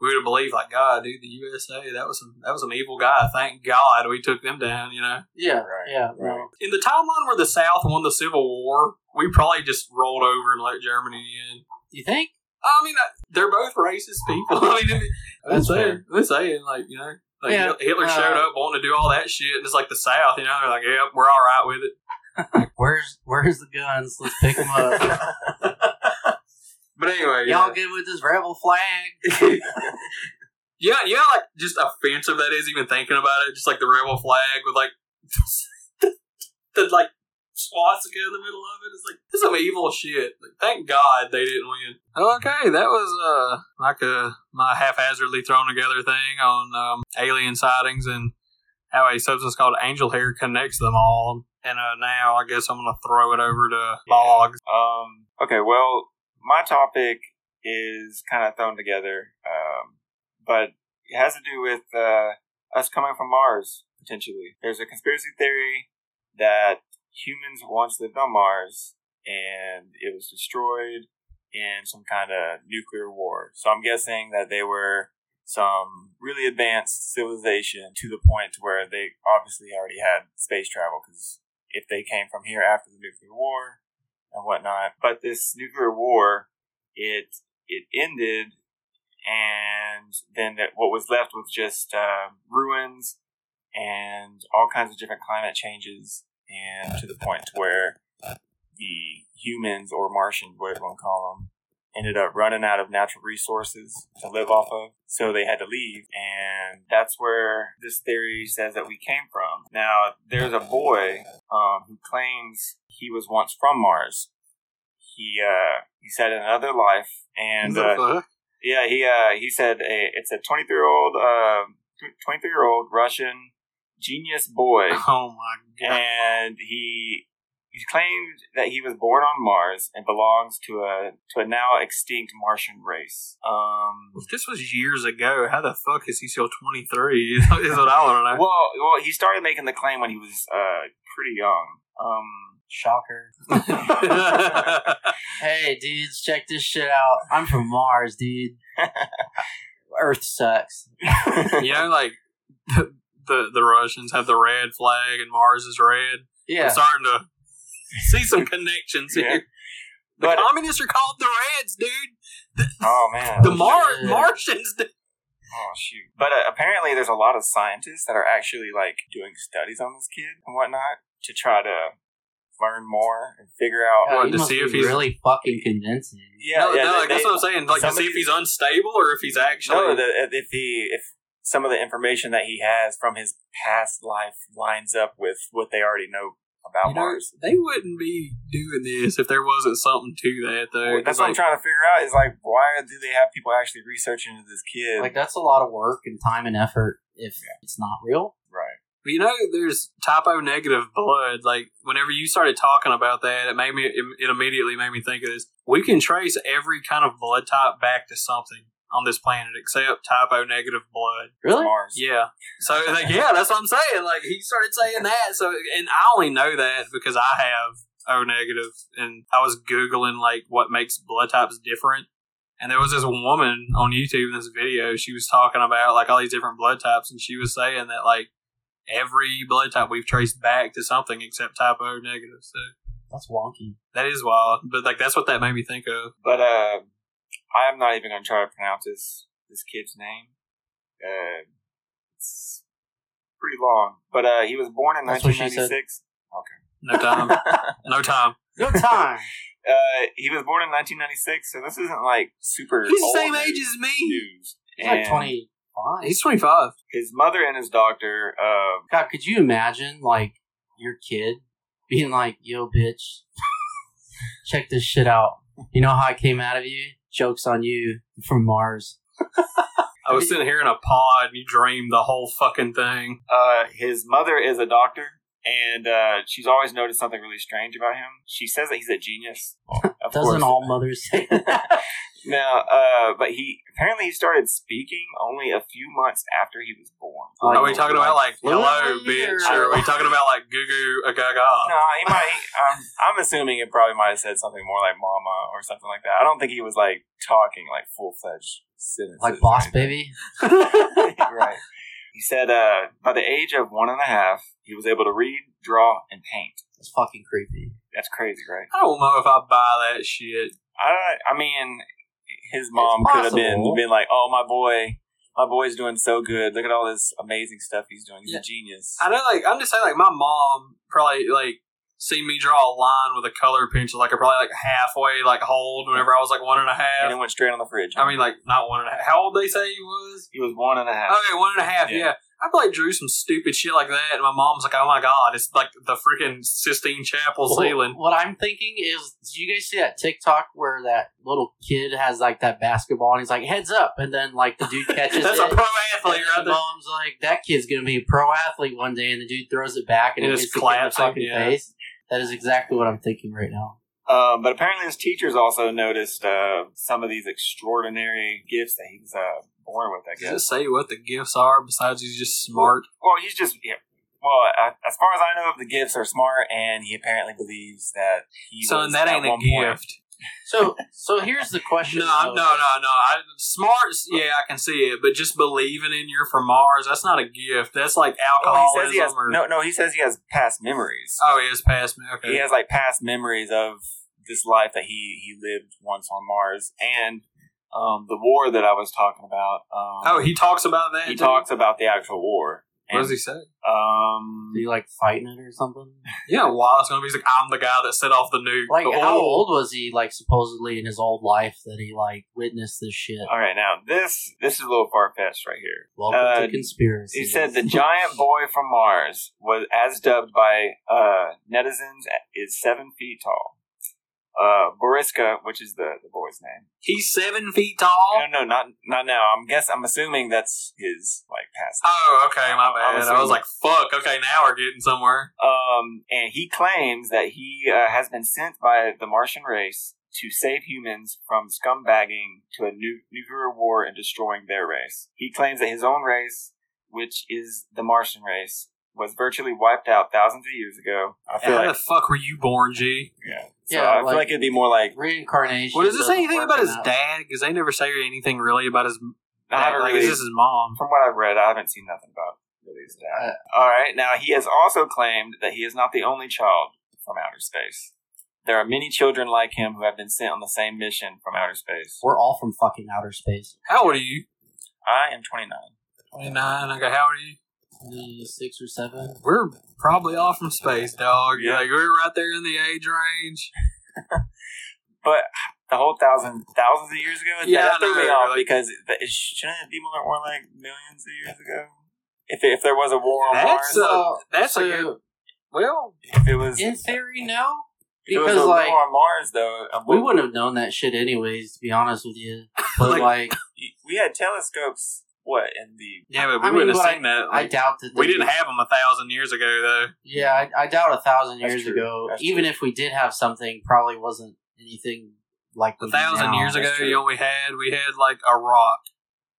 We would have believed like God, dude, the USA that was some that was some evil guy. Thank God we took them down. You know, Yeah, Right, yeah. right. in the timeline where the South won the Civil War, we probably just rolled over and let Germany in. You think? I mean, they're both racist people. *laughs* I mean, I'm That's saying, I'm saying, like you know, like Yeah, Hitler uh, showed up wanting to do all that shit, and it's like the South. You know, they're like, "Yep, we're all right with it." Where's Where's the guns? Let's pick them up. But anyway, Y'all yeah. good with this rebel flag? *laughs* yeah, yeah, like just offensive that is even thinking about it. Just like the rebel flag with like *laughs* the like swastika in the middle of it. It's like this is some evil shit. Like, thank God they didn't win. Okay, that was uh like a my haphazardly thrown together thing on um, alien sightings and how a substance called angel hair connects them all. And uh, now I guess I'm gonna throw it over to Boggs. Um, okay, well, my topic is kind of thrown together, um, but it has to do with uh, us coming from Mars, potentially. There's a conspiracy theory that humans once lived on Mars and it was destroyed in some kind of nuclear war. So I'm guessing that they were some really advanced civilization to the point to where they obviously already had space travel because if they came from here after the nuclear war and whatnot. But this nuclear war, it it ended, and then that what was left was just uh, ruins and all kinds of different climate changes, and to the point where the humans or Martians, whatever you want to call them, ended up running out of natural resources to live off of, so they had to leave, and that's where this theory says that we came from. Now, there's a boy um, who claims he was once from Mars. He uh, he said another life, and uh, yeah, he uh, he said a, it's a 23 year old uh, 23 year old Russian genius boy, *laughs* Oh my god. and he he claimed that he was born on Mars and belongs to a to a now extinct Martian race. Um, If this was years ago, how the fuck is he still 23? *laughs* Is what I want to know. well, well, he started making the claim when he was uh, pretty young. Um, Shocker. *laughs* *laughs* Hey, dudes, check this shit out. I'm from Mars, dude. Earth sucks. you know, like the, the the Russians have the red flag and Mars is red. Yeah. I'm starting to *laughs* see some connections Yeah. here. The But- communists are called the Reds, dude. Oh man. The Mar- Martians. dude. Oh shoot! But uh, apparently, there's a lot of scientists that are actually like doing studies on this kid and whatnot to try to learn more and figure out. God, What, to see if he's- really fucking convincing. Yeah, no, yeah. no, they- like, that's they- what I'm saying. Like to see if he's unstable or if he's actually. no, the, if he if some of the information that he has from his past life lines up with what they already know about you know, Mars. they wouldn't be doing this if there wasn't something to that, though. Well, that's 'Cause, what I'm trying to figure out. Is like, why do they have people actually researching this kid? Like that's a lot of work and time and effort if it's not real. right. But you know, there's type O negative blood. Like whenever you started talking about that, it made me. It, it immediately made me think of this. We can trace every kind of blood type back to something on this planet except type O negative blood. Really? Mars. Yeah. So like, yeah, that's what I'm saying. Like he started saying that. So and I only know that because I have O negative, and I was googling like what makes blood types different. And there was this woman on YouTube in this video. She was talking about like all these different blood types, and she was saying that like every blood type we've traced back to something except type O negative. So That's wonky. that is wild. But like that's what that made me think of. But uh, I'm not even gonna try to pronounce this this kid's name. Uh, it's pretty long. But uh, he was born in That's what she said. 1996. No time. *laughs* no time. No time. uh, he was born in 1996, so this isn't like super. He's the same news- age as me. News. He's like twenty five. He's 25. His mother and his doctor. Uh, God, could you imagine like your kid being like, "Yo, bitch, *laughs* check this shit out. You know how I came out of you? Jokes on you from Mars." I was sitting here in a pod and you dreamed the whole fucking thing. uh, his mother is a doctor. And uh, she's always noticed something really strange about him. She says that he's a genius. Well, *laughs* of Doesn't course. all mothers say that? *laughs* Now, uh, but he apparently he started speaking only a few months after he was born. Like, are we talking about like hello, bitch, or- or are we talking about like goo goo a gaga? *laughs* No, he might. Um, I'm assuming it probably might have said something more like "mama" or something like that. I don't think he was like talking like full fledged sentences. like Boss anything. Baby? *laughs* right. He said, uh, by the age of one and a half, he was able to read, draw, and paint. That's fucking creepy. That's crazy, right? I don't know if I buy that shit. I, I mean, his mom could have been been like, "Oh, my boy, my boy's doing so good. Look at all this amazing stuff he's doing. He's Yeah. a genius." I know, like I'm just saying, like my mom probably like seen me draw a line with a color pencil, like I probably like halfway like hold whenever I was like one and a and half. it went straight on the fridge. I mean, like not one and a half. How old they say he was? he was one and a half. Okay, one and a half. Yeah. Yeah. I probably drew some stupid shit like that, and my mom's like, "Oh my god, it's like the freaking Sistine Chapel Well, ceiling." What I'm thinking is, did you guys see that TikTok where that little kid has like that basketball and he's like heads up, and then like the dude catches *laughs* it. That's it. a pro athlete right the mom's like, that kid's gonna be a pro athlete one day, and the dude throws it back and it hits the kid in the fucking yeah. face. That is exactly what I'm thinking right now. Um, but apparently, his teachers also noticed uh, some of these extraordinary gifts that he was uh, born with. I guess. Does it say what the gifts are besides he's just smart? Well, he's just yeah. Well, uh, as far as I know, the gifts are smart, and he apparently believes that he. Son, was that at ain't a one point- gift. So, so here's the question. *laughs* No, though. no, no, no. I, smarts, yeah, I can see it, but just believing in you're from Mars, that's not a gift. That's like Oh, alcoholism he says he has or no, no. He says he has past memories. oh, he has past me. Okay, He has like past memories of this life that he he lived once on Mars, and um, the war that I was talking about. Um, oh, he talks about that. he too? talks about the actual war. What does he say? Um, Are you like fighting it or something? *laughs* Yeah, wow, it's gonna be he's like I'm the guy that set off the nuke. Like, Oh. how old was he? Like, supposedly in his old life that he like witnessed this shit. all right, now this this is a little far fetched right here. Welcome Uh, to conspiracy. He said the *laughs* giant boy from Mars was, as dubbed by uh, netizens, is seven feet tall. Uh, Boriska, which is the, the boy's name. He's seven feet tall. No, no, not not now. I'm guess I'm assuming that's his like past. Oh, okay, my bad. I was like, fuck. Okay, now we're getting somewhere. Um, and he claims that he uh, has been sent by the Martian race to save humans from scumbagging to a nu- nuclear war and destroying their race. He claims that his own race, which is the Martian race, was virtually wiped out thousands of years ago. I feel How like the fuck were you born, G? yeah. So Yeah, I feel like- like it'd be more like reincarnation. Well, does it say doesn't anything work about his that- dad? Because they never say anything really about his. I haven't like, really Is this his mom? From what I've read, I haven't seen nothing about really his dad. Uh, all right. Now he has also claimed that he is not the only child from outer space. There are many children like him who have been sent on the same mission from outer space. We're all from fucking outer space. How old are you? I am 29. 29. Okay, how old are you? Maybe Six or seven. We're probably all from space, dog. Yeah. Like, we're right there in the age range. *laughs* But the whole thousand thousands of years ago, Yeah, that I threw me off like- because it, it- shouldn't it be more, more like millions of years ago? If if there was a war on That's Mars, a- Well, that's a good- Well, if it was in theory, no. if it was Because a like war on Mars, though, we wouldn't have known that shit anyways. To be honest with you, *laughs* but Like- like, we had telescopes. What in the yeah, but we I wouldn't have but seen that. I doubt that we didn't have them a thousand years ago, though. Yeah, I, I doubt a thousand That's years true. ago. That's even true. if we did have something, probably wasn't anything like A thousand now. years ago, true. you know, we had we had like a rock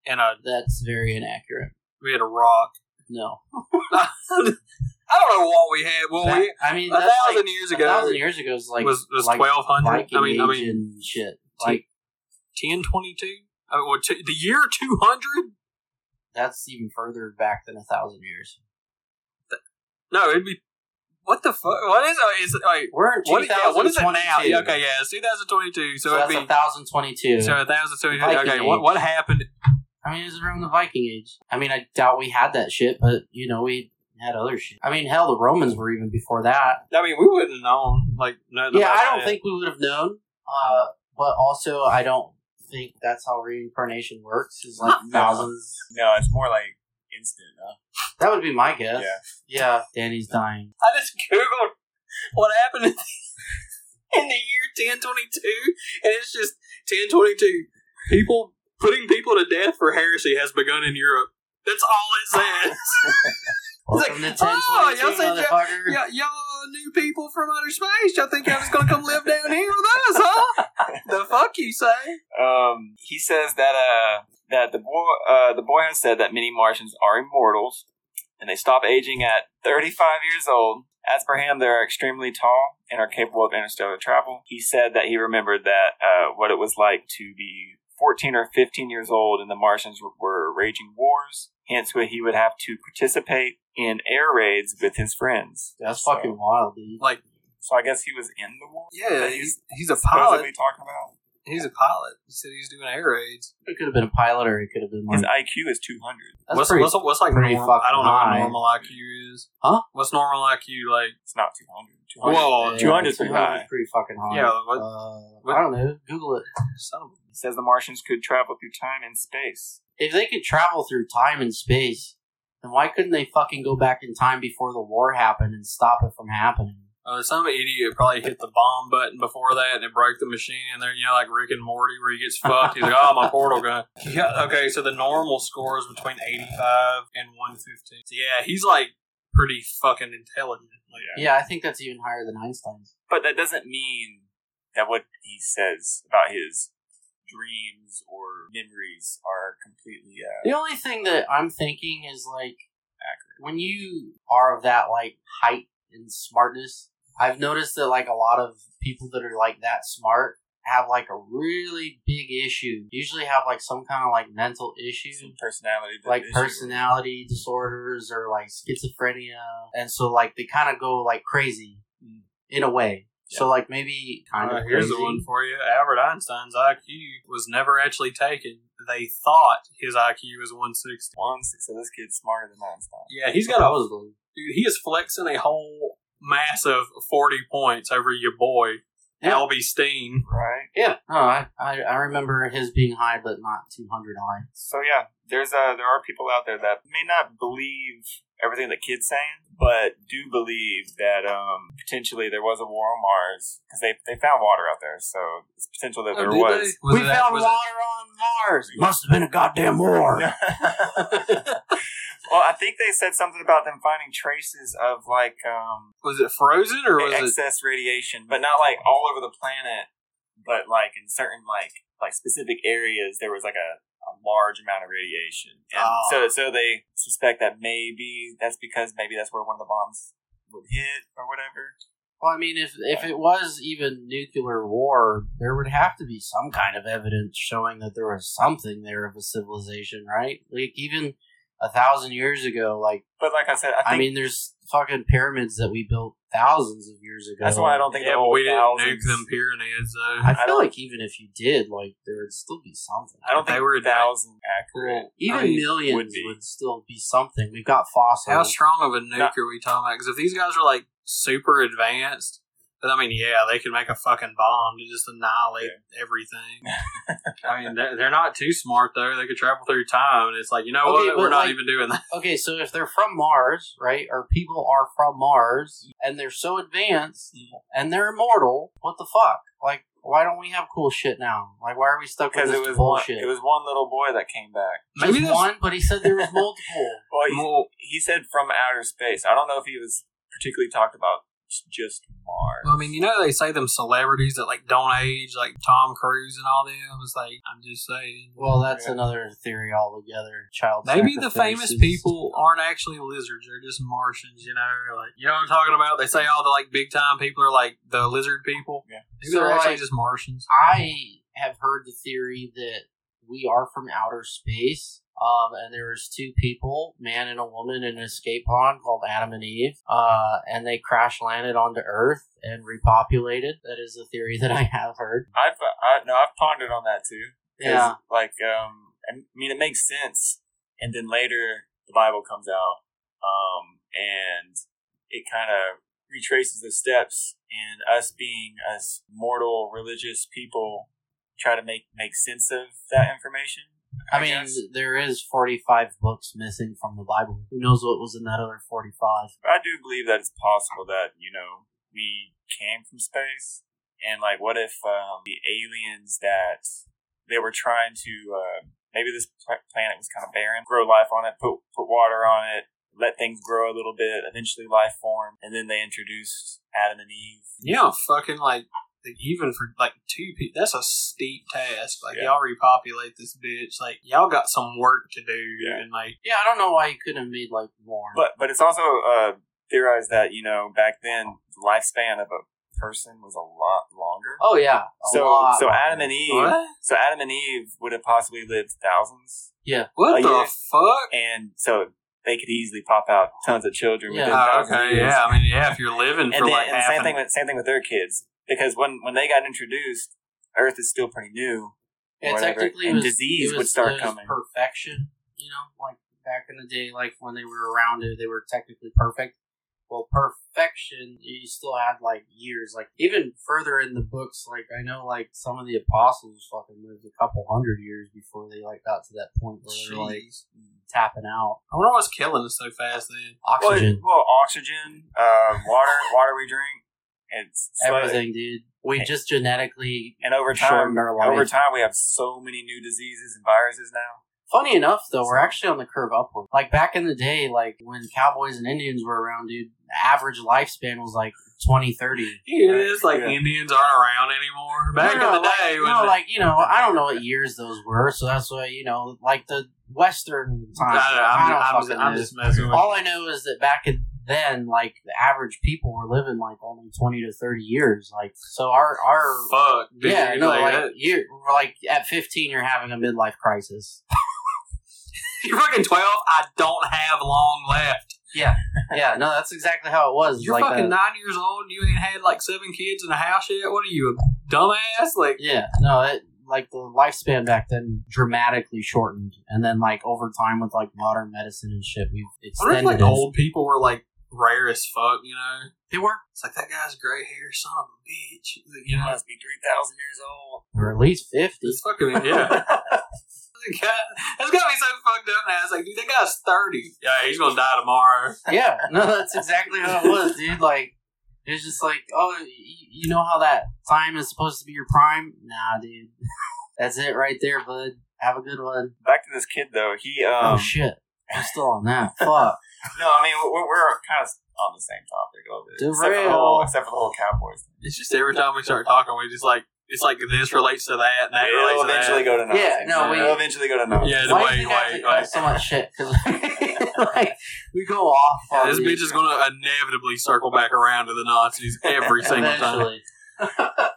and a That's very inaccurate. we had a rock. No, *laughs* I don't know what we had. Well, That- we I mean, a thousand like, years a ago thousand years ago is like was was like twelve hundred. Viking I mean, I age mean, shit. Like ten twenty two. Oh, well, t- the year two hundred. That's even further back than a thousand years. No, it'd be what the fuck? What is uh, is wait? We're in What, yeah, what is it now? Yeah, okay, yeah, it's 2022. So, So, it'd that's be a thousand twenty-two. so a thousand twenty. Viking Okay, what age. what happened? I mean, it's around the Viking age. I mean, I doubt we had that shit, but you know, we had other shit. I mean, hell, the Romans were even before that. I mean, we wouldn't have known like nothing. yeah, I don't that. think we would have known. Uh, but also, I don't think that's how reincarnation works. Is like *laughs* thousands. no, it's more like instant. Huh? That would be my guess. Yeah. Yeah, Danny's dying. I just googled what happened in in the year 1022, and it's just 1022. People putting people to death for heresy has begun in Europe. That's all it says. *laughs* Welcome like, to *laughs* oh, y'all said y'all, y'all new people from outer space. Y'all think y'all just gonna come live down here with us, huh? the fuck you say? Um, he says that uh that the boy uh the boy has said that many Martians are immortals, and they stop aging at 35 years old. As per him, they are extremely tall and are capable of interstellar travel. He said that he remembered that uh, what it was like to be 14 or 15 years old, and the Martians were, were raging wars. Hence, he would have to participate in air raids with his friends. That's So- fucking wild, dude. Like, So I guess he was in the war. yeah, he's he's a supposedly pilot. talking about. He's a pilot. He said he's doing air raids. It could have been a pilot, or it could have been His. IQ is 200. What's, pretty. what's what's like pretty normal? I don't know high. what normal IQ is. Huh? What's normal IQ like? It's not 200. 200. Whoa, 200 is pretty high. Pretty fucking high. Yeah, what- uh, what- I don't know. Google it. Son of a- He says the Martians could travel through time and space. If they could travel through time and space, then why couldn't they fucking go back in time before the war happened and stop it from happening? Uh, some idiot probably hit the bomb button before that and it broke the machine in there, you know, like Rick and Morty where he gets *laughs* fucked. He's like, oh, my portal gun. Yeah, okay, so the normal score is between 85 and 115. So yeah, he's like pretty fucking intelligent. Like, Yeah, I think that's even higher than Einstein's. But that doesn't mean that what he says about his dreams or memories are completely uh, The only thing that I'm thinking is like when you are of that like height and smartness, I've noticed that like a lot of people that are like that smart have like a really big issue. Usually have like some kind of like mental issue. some personality. like issue. personality disorders or like schizophrenia and so like they kind of go like crazy in a way so like maybe kind uh, of here's crazy. the one for you. Albert Einstein's IQ was never actually taken. They thought his IQ was 160. One, so this kid's smarter than Einstein. Yeah, he's got a Supposedly. dude. He is flexing a whole massive 40 points over your boy Yeah. Albie Steen. Right. yeah no I, I i remember his being high but not 200 high So yeah, there's uh there are people out there that may not believe everything that kid's saying, but do believe that um potentially there was a war on Mars because they they found water out there, so it's potential that Oh, there was. Was we it that- found was water on mars must have been a goddamn war *laughs* well, I think they said something about them finding traces of like um was it frozen or was it? excess radiation, but not like all over the planet, but like in certain like like specific areas there was like a, a large amount of radiation, and Oh. so ah. so they suspect that maybe that's because maybe that's where one of the bombs would hit or whatever. well i mean if if it was even nuclear war there would have to be some kind of evidence showing that there was something there of a civilization right like even a thousand years ago. Like, But like I said, I, I, mean, there's fucking pyramids that we built thousands of years ago. that's why I don't think Yeah, the but whole we didn't thousands- nuke them pyramids though. I I feel don't- like even if you did, like, there would still be something. I don't They think were a thousand accurate. Even I mean, millions would would, still be something. We've got fossils. How strong of a nuke Not- are we talking about? Because if these guys are like super advanced, then I mean, yeah, they can make a fucking bomb to just annihilate everything. I mean, they're, they're not too smart though. They could travel through time, and it's like, you know Okay, what? We're not even doing that. Okay, so if they're from Mars, right, or people are from Mars, and they're so advanced, mm-hmm. and they're immortal, what the fuck? Like, why don't we have cool shit now? Like, why are we stuck with this it was one, bullshit? it was one little boy that came back. Just Maybe that's one, but he said there was multiple. *laughs* Well, he, Well, he said from outer space. I don't know if he was particularly talked about just Mars. I mean, you know, they say them celebrities that like don't age, like Tom Cruise and all them. It's like I'm just saying. Well, that's Yeah. another theory altogether. Child. Maybe the famous people aren't actually lizards; they're just Martians. You know, like you know what I'm talking about. They say all the like big time people are like the lizard people. Yeah. maybe So, they're actually like- just Martians. I have heard the theory that we are from outer space. Um, and there was two people, man and a woman, in an escape pod called Adam and Eve. Uh, and they crash landed onto Earth and repopulated. That is a theory that I have heard. I've I, no, I've pondered on that too. Yeah. Like, um, I mean, it makes sense. And then later, the Bible comes out, um, and it kind of retraces the steps, and us being us mortal religious people try to make make sense of that information. I mean, guess. there is 45 books missing from the Bible. Who knows what was in that other 45? I do believe that it's possible that you know we came from space, and like, what if um, the aliens that they were trying to uh, maybe this planet was kind of barren, grow life on it, put put water on it, let things grow a little bit, eventually life formed, and then they introduced Adam and Eve. You know, fucking like even for like two people, that's a steep task. Like Yeah. y'all repopulate this bitch. Like y'all got some work to do, Yeah. and like Yeah, I don't know why you couldn't have made like more. But but it's also uh, theorized that you know back then the lifespan of a person was a lot longer. oh yeah, a so lot so longer. Adam and Eve, what? so Adam and Eve would have possibly lived thousands. Yeah. What the year. fuck? and so they could easily pop out tons of children Yeah. within Oh, okay, years. yeah. I mean, yeah. If you're living And for then like and half same an- thing with same thing with their kids because when when they got introduced, Earth is still pretty new. Yeah, whatever, technically, and was, disease would start coming. Perfection, you know, like back in the day, like when they were around it, they were technically perfect. Well, perfection, you still had like years, like even further in the books. Like I know, like some of the apostles fucking lived a couple hundred years before they like got to that point where they're like tapping out I wonder what's killing us so fast. Then oxygen, Well, well oxygen, uh, water, water we drink, it's slowly- everything, dude. We just genetically And over time, our life. over time, we have so many new diseases and viruses now. Funny enough, though, we're actually on the curve upward. Like back in the day, like when cowboys and Indians were around, dude, the average lifespan was like 20, 30. it is like Yeah. Indians aren't around anymore. Back No, no, in the like- day, when no, like you know, I don't know what years those were, so that's why you know, like the Western I, times. I don't am fucking I'm just messing with. All I know is that back in then, like the average people were living like only twenty to thirty years. Like so, our our Fuck, dude, yeah, no, like, like you like at fifteen, you're having a midlife crisis. *laughs* you're fucking twelve. I don't have long left. Yeah, yeah, no, that's exactly how it was. You're like uh, fucking that. nine years old. and You ain't had like seven kids in a house yet. What are you, a dumbass? Like, Yeah, no, it like the lifespan back then dramatically shortened, and then like over time with like modern medicine and shit, we've I wonder if extended. like it. old people were like rare as fuck. You know, They were, it's like that guy's gray hair, son of a bitch. You You know, must be three thousand years old. or at least fifty. it's fucking yeah. *laughs* God, that's got me so fucked up now. It's like, dude, that guy's thirty. Yeah, he's gonna die tomorrow. yeah, no, that's exactly how it was, dude. Like, it's just like, oh, you know how that time is supposed to be your prime? Nah, dude, *laughs* that's it right there, bud. Have a good one. Back to this kid though. He oh um shit, I'm still on that. Fuck. No, I mean we're, we're kind of on the same topic a little bit, except for the whole except for the whole Cowboys. Thing. It's just every time we start talking, we just like it's like this relates to that, and that relates It'll to eventually that. go to Nazis. Yeah, no, we- It'll eventually go to Nazis. Yeah, Why wait, do you think I have to wait, wait. so much shit? Because *laughs* like we go off. Yeah, on this these- bitch is gonna inevitably circle back around to the Nazis every single time. *laughs*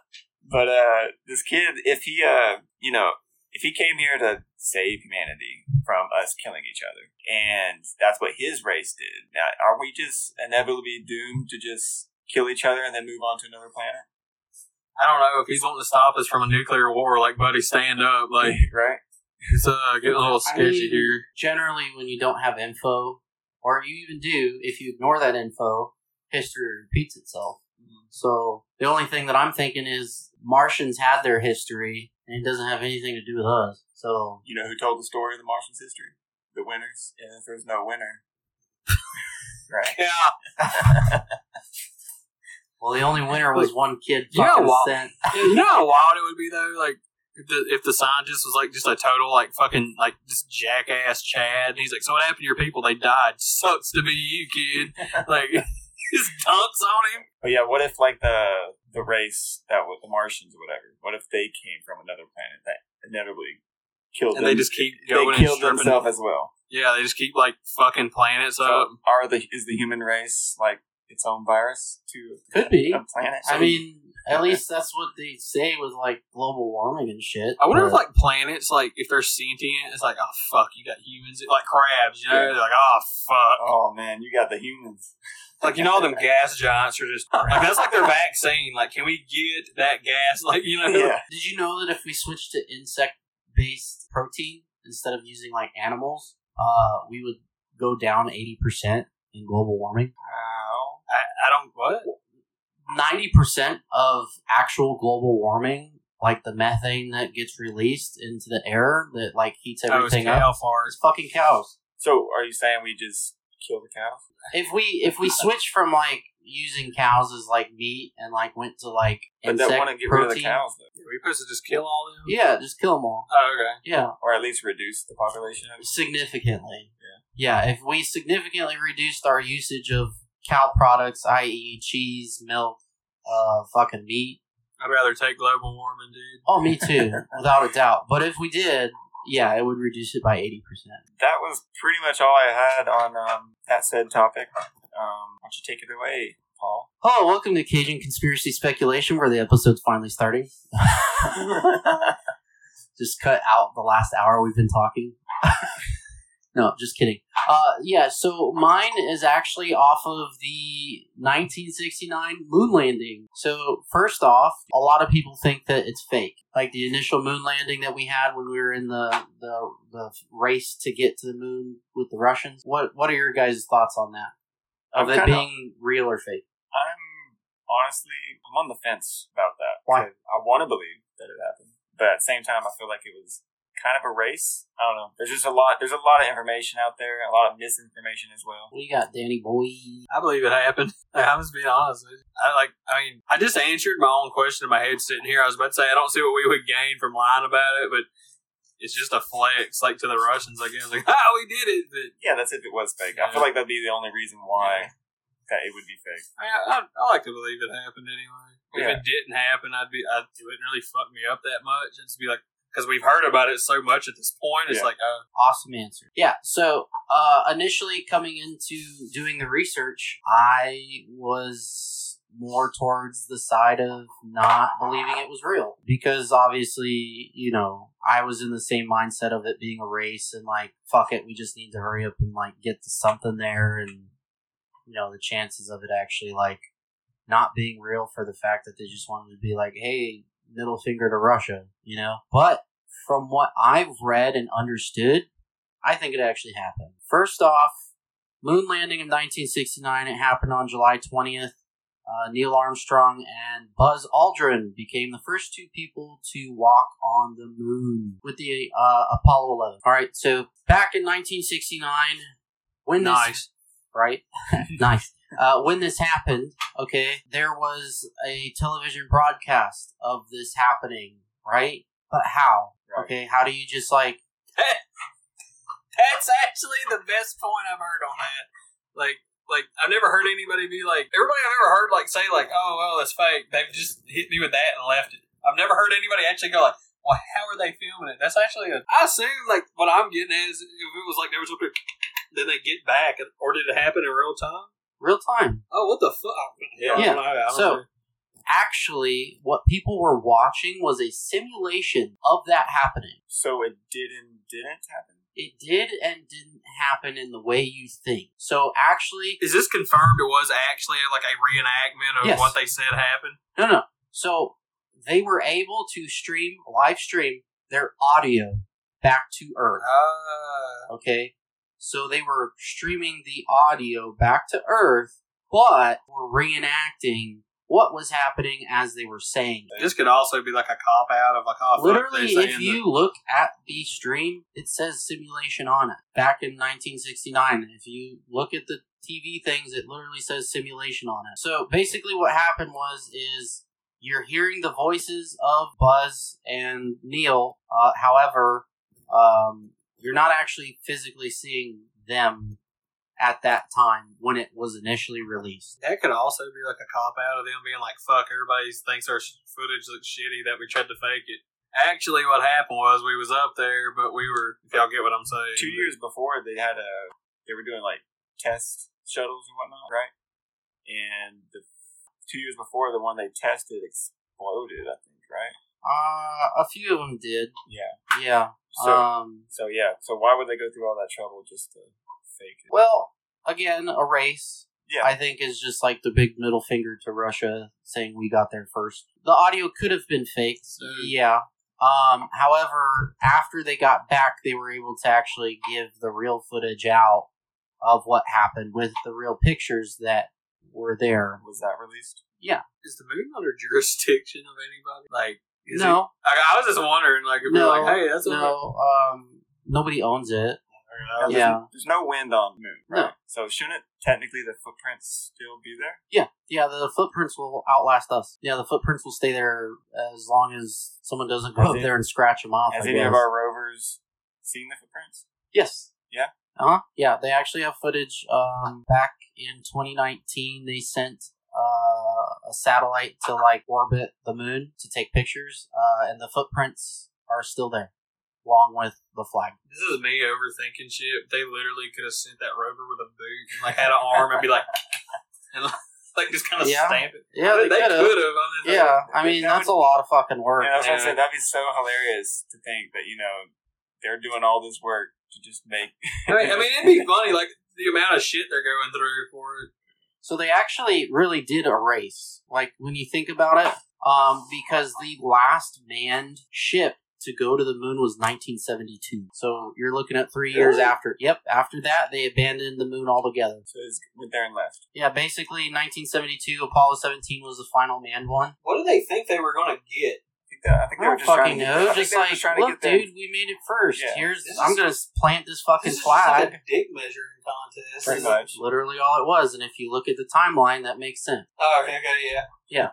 But uh, this kid, if he, uh, you know, if he came here to save humanity from us killing each other, and that's what his race did, now are we just inevitably doomed to just kill each other and then move on to another planet? I don't know if he's wanting to stop us from a nuclear war. Like, buddy, stand up. Like, *laughs* right? it's uh, getting a little I sketchy mean, here. Generally, when you don't have info, or you even do, if you ignore that info, history repeats itself. So the only thing that I'm thinking is Martians had their history, and it doesn't have anything to do with us. So You know who told the story of the Martians' history? The winners. And if there's no winner, *laughs* right? Yeah. *laughs* Well, the only winner was one kid You know fucking what? sent. *laughs* You know how wild it would be though, like if the if the scientist was like just a total like fucking like just jackass Chad. And he's like, so what happened to your people? They died. Sucks to be you, kid. Like just dunks on him. But yeah, what if like the the race that was the Martians or whatever? What if they came from another planet that inevitably killed them? And them? they just keep going they and killed stripping- themselves as well. Yeah, they just keep like fucking planets So up. are the is the human race like its own virus to Could be. a planet? I mean, at least that's what they say with like global warming and shit. I wonder if like planets, like if they're sentient, it's like, oh fuck, you got humans, like crabs, you know? Yeah. They're like, oh fuck, oh man, you got the humans. Like you know, all them gas giants are just like that's like their vaccine. Like, can we get that gas? *laughs* Like, you know, yeah. Did you know that if we switched to insect based protein instead of using like animals, uh, we would go down eighty percent in global warming? Wow. I, I don't what. Ninety percent of actual global warming, like the methane that gets released into the air that like heats Oh, it's everything up, cow is farts. fucking cows. So are you saying we just kill the cows? If we if we switch from like using cows as like meat and like went to like But they insect want to get protein, rid of the cows though. Are we supposed to just kill all of them? yeah, just kill them all. Oh, okay. Yeah, Or at least reduce the population of significantly. Yeah. if we significantly reduced our usage of cow products, i.e., cheese, milk, uh, fucking meat. I'd rather take global warming, dude. Oh, me too, *laughs* without a doubt. But if we did, yeah, it would reduce it by eighty percent. that was pretty much all I had on um, that said topic. Um, why don't you take it away, Paul? Oh, welcome to Cajun Conspiracy Speculation, where the episode's finally starting. *laughs* *laughs* Just cut out the last hour we've been talking. *laughs* no, just kidding. Uh, yeah, so mine is actually off of the 1969 moon landing. So, first off, a lot of people think that it's fake. Like the initial moon landing that we had when we were in the, the, the race to get to the moon with the Russians. What, what are your guys' thoughts on that? Of I'm it being real or fake? I'm honestly, I'm on the fence about that. Why? I want to believe that it happened, but at the same time, I feel like it was kind of a race. I don't know. There's just a lot. There's a lot of information out there, a lot of misinformation as well. What do you got, Danny boy? I believe it happened. *laughs* I'm just being honest. I like. I mean, I just answered my own question in my head sitting here. I was about to say I don't see what we would gain from lying about it, but it's just a flex, like to the Russians. I guess, like, *laughs* ah, we did it. But Yeah, that's if it was fake. I feel like that'd be the only reason why that it would be fake. I, I, I like to believe it happened anyway. If it didn't happen, I'd be. I'd, it wouldn't really fuck me up that much. It'd just be like because we've heard about it so much at this point. It's Yeah. like, oh, Awesome answer. Yeah. So, uh, initially coming into doing the research, I was more towards the side of not believing it was real because obviously, you know, I was in the same mindset of it being a race and like, fuck it, we just need to hurry up and like get to something there and, you know, the chances of it actually like not being real for the fact that they just wanted to be like, hey, middle finger to Russia, you know? But from what I've read and understood, I think it actually happened. First off, moon landing in 1969, it happened on July 20th. Uh, Neil Armstrong and Buzz Aldrin became the first two people to walk on the moon with the uh, Apollo 11. All right, so back in 1969, when this nice. Right? *laughs* nice. Uh, when this happened, okay, there was a television broadcast of this happening, right? But how? Right. Okay, how do you just like *laughs* That's actually the best point I've heard on that. Like, like I've never heard anybody be like everybody I've ever heard like say like, oh well, that's fake. They've just hit me with that and left it. I've never heard anybody actually go like, well, how are they filming it? That's actually a. I assume like what I'm getting at is if it was like they were supposed to, then they get back, or did it happen in real time? real time? Oh, what the fuck? Yeah. Yeah, I don't. I don't so- know. actually what people were watching was a simulation of that happening. So it didn't didn't happen. It did and didn't happen in the way you think. So actually, Is this confirmed? It was actually like a reenactment of Yes. what they said happened. no, no. So they were able to stream, live stream their audio back to Earth. Uh, Okay. So they were streaming the audio back to Earth, but were reenacting what was happening as they were saying it. this could also be like a cop out of like, oh, fuck, Literally, if that- you look at the stream, it says simulation on it. Back in 1969, if you look at the TV things, it literally says simulation on it. So basically, what happened was is you're hearing the voices of Buzz and Neil. Uh, however, um, you're not actually physically seeing them at that time when it was initially released. That could also be like a cop out of them being like, "Fuck, everybody thinks our footage looks shitty that we tried to fake it." Actually, what happened was we was up there, but we were. If y'all get what I'm saying, Two years before, they had a they were doing like test shuttles and whatnot, right? And the two years before, the one they tested exploded. I think, right? Uh, a few of them did. Yeah. Yeah. So um, so yeah. So why would they go through all that trouble just to fake it? Well, again, a race. Yeah. I think is just like the big middle finger to Russia saying we got there first. The audio could have been faked. Mm. Yeah. Um, however, after they got back, they were able to actually give the real footage out of what happened with the real pictures that were there. Was that released? Yeah. Is the moon under jurisdiction of anybody? Like, is it- no, Like, I was just wondering, like, if no, we're like, hey, that's what no. Um, nobody owns it. There's- Yeah. There's no wind on the moon, No. right? So shouldn't technically the footprints still be there? Yeah, yeah. The footprints will outlast us. Yeah, the footprints will stay there as long as someone doesn't go Has up it- there and scratch them off. Has I any of our rovers seen the footprints? Yes. Yeah? Uh huh. Yeah, they actually have footage. Um, back in 2019, they sent uh, a satellite to like orbit the moon to take pictures, uh, and the footprints are still there, along with the flag. This is me overthinking shit. They literally could have sent that rover with a boot and like had an arm and be like, *laughs* and like just kind of Yeah. stamp it. Yeah, they they could've. I mean, Yeah, I mean That that's a lot of fucking work. Yeah, I was gonna say that'd be so hilarious to think that you know they're doing all this work to just make. I mean, I mean, it'd be *laughs* funny, like the amount of shit they're going through for it. So they actually really did erase. Like when you think about it, um, because the last manned ship to go to the moon was 1972. So you're looking at three years Really? after. Yep, after that they abandoned the moon altogether. so it went there and left. Yeah, basically 1972 Apollo 17 was the final manned one. What do they think they were going to get? I think, that, I think I they were don't just trying fucking to. know. Just like, just trying to look, get their- dude, we made it first. Yeah. Here's This I'm is- gonna plant this fucking This is flag. like a dick measuring contest. Pretty much. Literally all it was, and if you look at the timeline, that makes sense. Oh, okay, okay, yeah.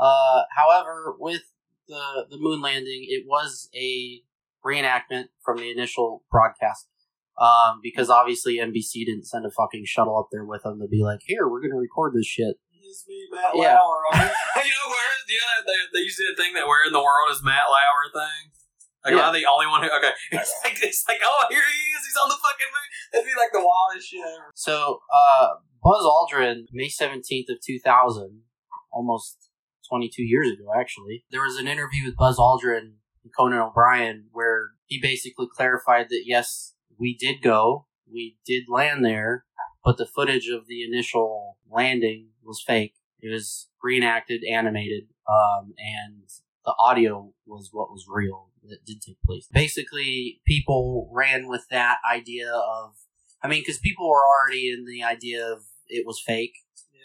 Uh, however, with the the moon landing, it was a reenactment from the initial broadcast. Um, because obviously NBC didn't send a fucking shuttle up there with them to be like, "Here, we're gonna record this shit." It's me, Matt Yeah. Lauer. *laughs* you know where? You know they, they used to do a thing that where in the world is Matt Lauer thing. Like, am Yeah. I the only one who? Okay, *laughs* it's like, it's like, oh, here he is. He's on the fucking moon. That'd be like the wildest shit ever. So, uh, Buzz Aldrin, May seventeenth of two thousand, almost twenty two years ago, actually, there was an interview with Buzz Aldrin and Conan O'Brien where he basically clarified that yes, we did go, we did land there, but the footage of the initial landing was fake. It was reenacted, animated, um, and the audio was what was real that did take place. Basically, people ran with that idea of, I mean, because people were already in the idea of it was fake,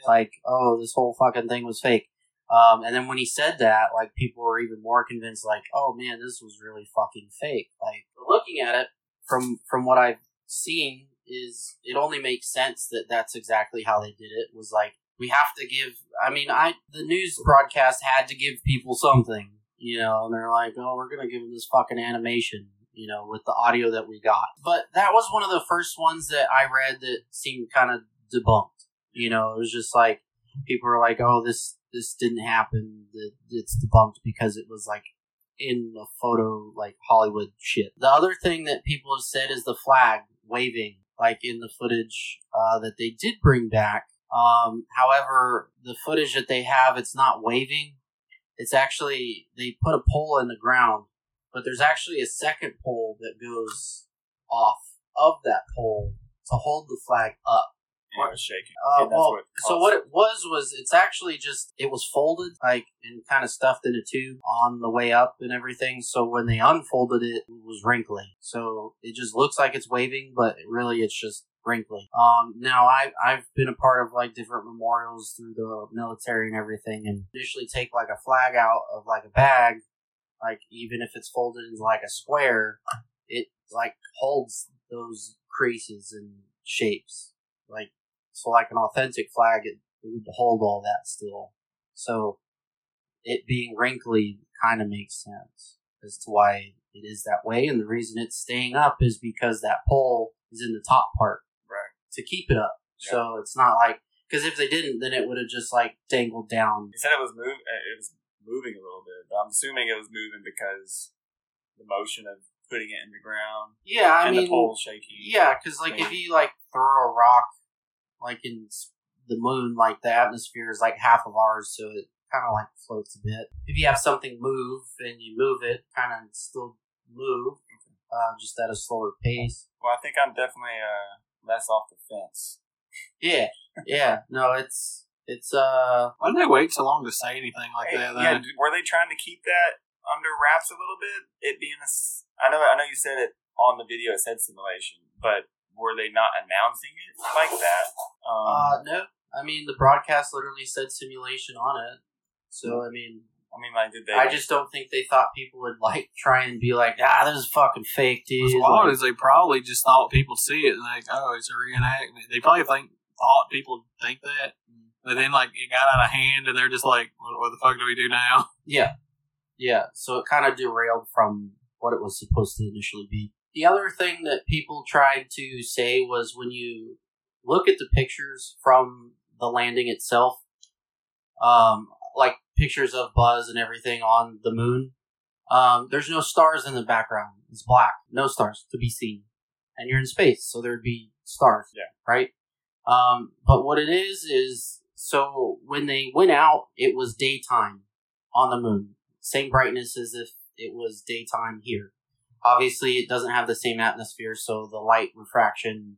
like, oh, this whole fucking thing was fake. Um, and then when he said that, like, people were even more convinced, like, oh man, this was really fucking fake. Like, looking at it from from what I've seen, is it only makes sense that that's exactly how they did it. Was like we have to give. I mean, I the news broadcast had to give people something, you know, and they're like, oh, we're gonna give them this fucking animation, you know, with the audio that we got. But that was one of the first ones that I read that seemed kind of debunked. You know, it was just like people were like, oh, this this didn't happen. It's debunked because it was like in a photo like Hollywood shit. The other thing that people have said is the flag waving, like in the footage uh, that they did bring back. Um, however, the footage that they have, it's not waving. It's actually they put a pole in the ground, but there's actually a second pole that goes off of that pole to hold the flag up. And it was shaking. Uh, that's well, what so what it was was it's actually just it was folded like and kind of stuffed in a tube on the way up and everything. So when they unfolded it, it was wrinkly. So it just looks like it's waving, but really it's just wrinkly. Um, now I I've been a part of like different memorials through the military and everything, and initially take like a flag out of like a bag, like even if it's folded into like a square, it like holds those creases and shapes like so like an authentic flag it, it would hold all that still so it being wrinkly kind of makes sense as to why it is that way and the reason it's staying up is because that pole is in the top part. To keep it up so it's not like because if they didn't then it would have just like dangled down He said it was move. It was moving a little bit, but I'm assuming it was moving because the motion of putting it in the ground yeah i and mean the pole shaking. Yeah, because like if you like throw a rock, like in the moon, like the atmosphere is like half of ours, so it kind of like floats a bit. If you have something move and you move it, kind of still move, uh, just at a slower pace. Well, I think I'm definitely uh, less off the fence. Yeah, yeah. No, it's it's uh Why did they wait so long to say anything like Hey, that? yeah, then? d- were they trying to keep that under wraps a little bit? It being a, s- I know, I know you said it on the video. It said simulation, but were they not announcing it like that? Um, uh no. I mean, the broadcast literally said simulation on it. So I mean, I mean, like, did they? I just don't think they thought people would like try and be like, ah, this is fucking fake, dude. As wild Like- is they probably just thought people'd see it and like, oh, it's a reenactment. They probably think thought people would think that, but then like it got out of hand and they're just like, what, what the fuck do we do now? *laughs* Yeah. Yeah. So it kind of derailed from what it was supposed to initially be. The other thing that people tried to say was when you look at the pictures from the landing itself, um, like pictures of Buzz and everything on the moon, um, there's no stars in the background. It's black. No stars to be seen. And you're in space, so there'd be stars. Yeah. Right? Um, but what it is, is so when they went out, it was daytime on the moon. Same brightness as if it was daytime here. Obviously, it doesn't have the same atmosphere, so the light refraction,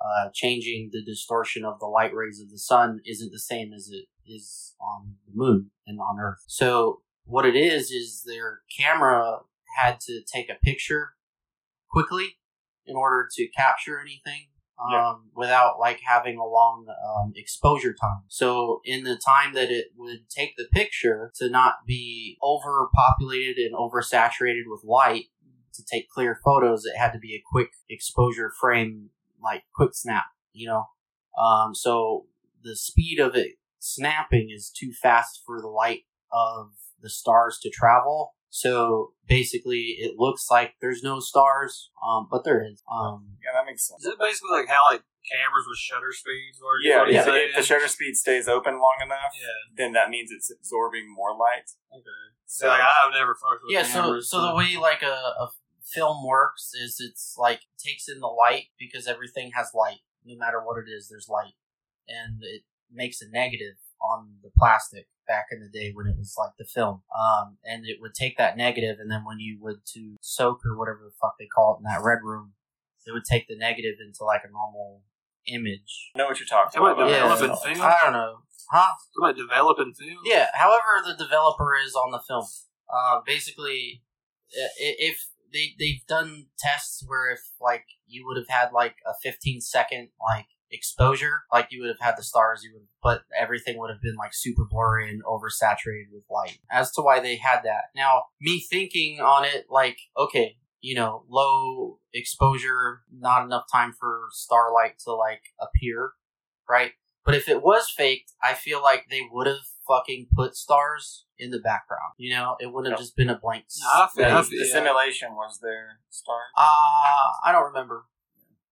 uh, changing the distortion of the light rays of the sun isn't the same as it is on the moon and on Earth. So what it is is their camera had to take a picture quickly in order to capture anything um, Yeah. without like having a long um, exposure time. So in the time that it would take the picture to not be overpopulated and oversaturated with light to take clear photos, it had to be a quick exposure frame, like quick snap, you know. Um, so the speed of it snapping is too fast for the light of the stars to travel. So basically, it looks like there's no stars, um, but there is. Um, yeah, that makes sense. Is it basically like how like cameras with shutter speeds work? Is Yeah, what if, the shutter speed stays open long enough, yeah. then that means it's absorbing more light. Okay. So, So like I've never fucked with that. yeah, so cameras. so the way like a, a film works is it's like takes in the light because everything has light. No matter what it is, there's light, and it makes a negative on the plastic back in the day when it was like the film. Um, and it would take that negative, and then when you would to soak or whatever the fuck they call it in that red room, it would take the negative into like a normal image. I know what you're talking about about. Yeah. developing film? I don't know, huh? What about developing film? Yeah. However, the developer is on the film. Uh, basically, i- i- if they they've done tests where if like you would have had like a 15 second like exposure, like you would have had the stars, you would, but everything would have been like super blurry and oversaturated with light. As to why they had that. Now, me thinking on it, like okay. You know, low exposure, not enough time for starlight to like appear, right? But if it was faked, I feel like they would have fucking put stars in the background. You know, it wouldn't have Yep. just been a blank. s- No, I feel- The, feel- the yeah. simulation was there. Star. Uh, I don't remember.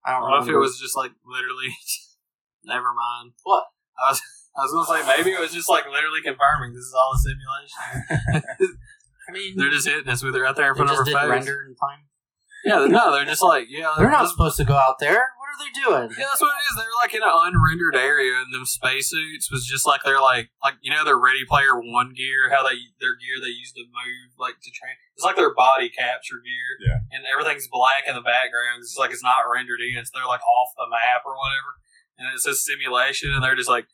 I don't What if it was just like literally? *laughs* never mind. What? I was I was gonna say maybe it was just like literally confirming this is all a simulation. *laughs* I mean, they're just hitting us with it right there in front of our face. render in time. Yeah, no, they're just like yeah. They're not this- supposed to go out there. What are they doing? Yeah, that's what it is. They're like in an unrendered area, and them spacesuits was just like they're like like you know their Ready Player One gear, how they their gear they used to move like to train. It's like their body capture gear, Yeah. and everything's black in the background. It's like it's not rendered in. It's they're like off the map or whatever, and it says simulation, and they're just like,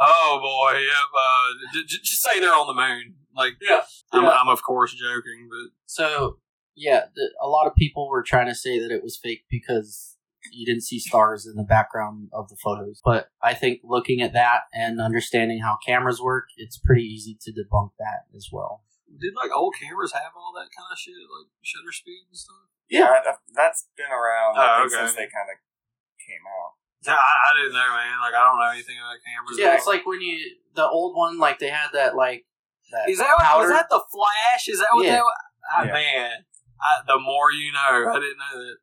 oh boy, yep. Uh, j- j- just say they're on the moon. Like, Yeah. I'm, Yeah. I'm of course joking, but So yeah, the, a lot of people were trying to say that it was fake because you didn't see stars in the background of the photos. But I think looking at that and understanding how cameras work, it's pretty easy to debunk that as well. did like old cameras have all that kind of shit, like shutter speed and stuff? Yeah, I- that's been around Oh, okay. since they kind of came out. Yeah, I, I didn't know, man. Like, I don't know anything about cameras. Yeah, it's like when you the old one, like they had that like that Is that what, was that the flash? Is that what Yeah. that was? Ah, Yeah. Man, I, the more you know. I didn't know that.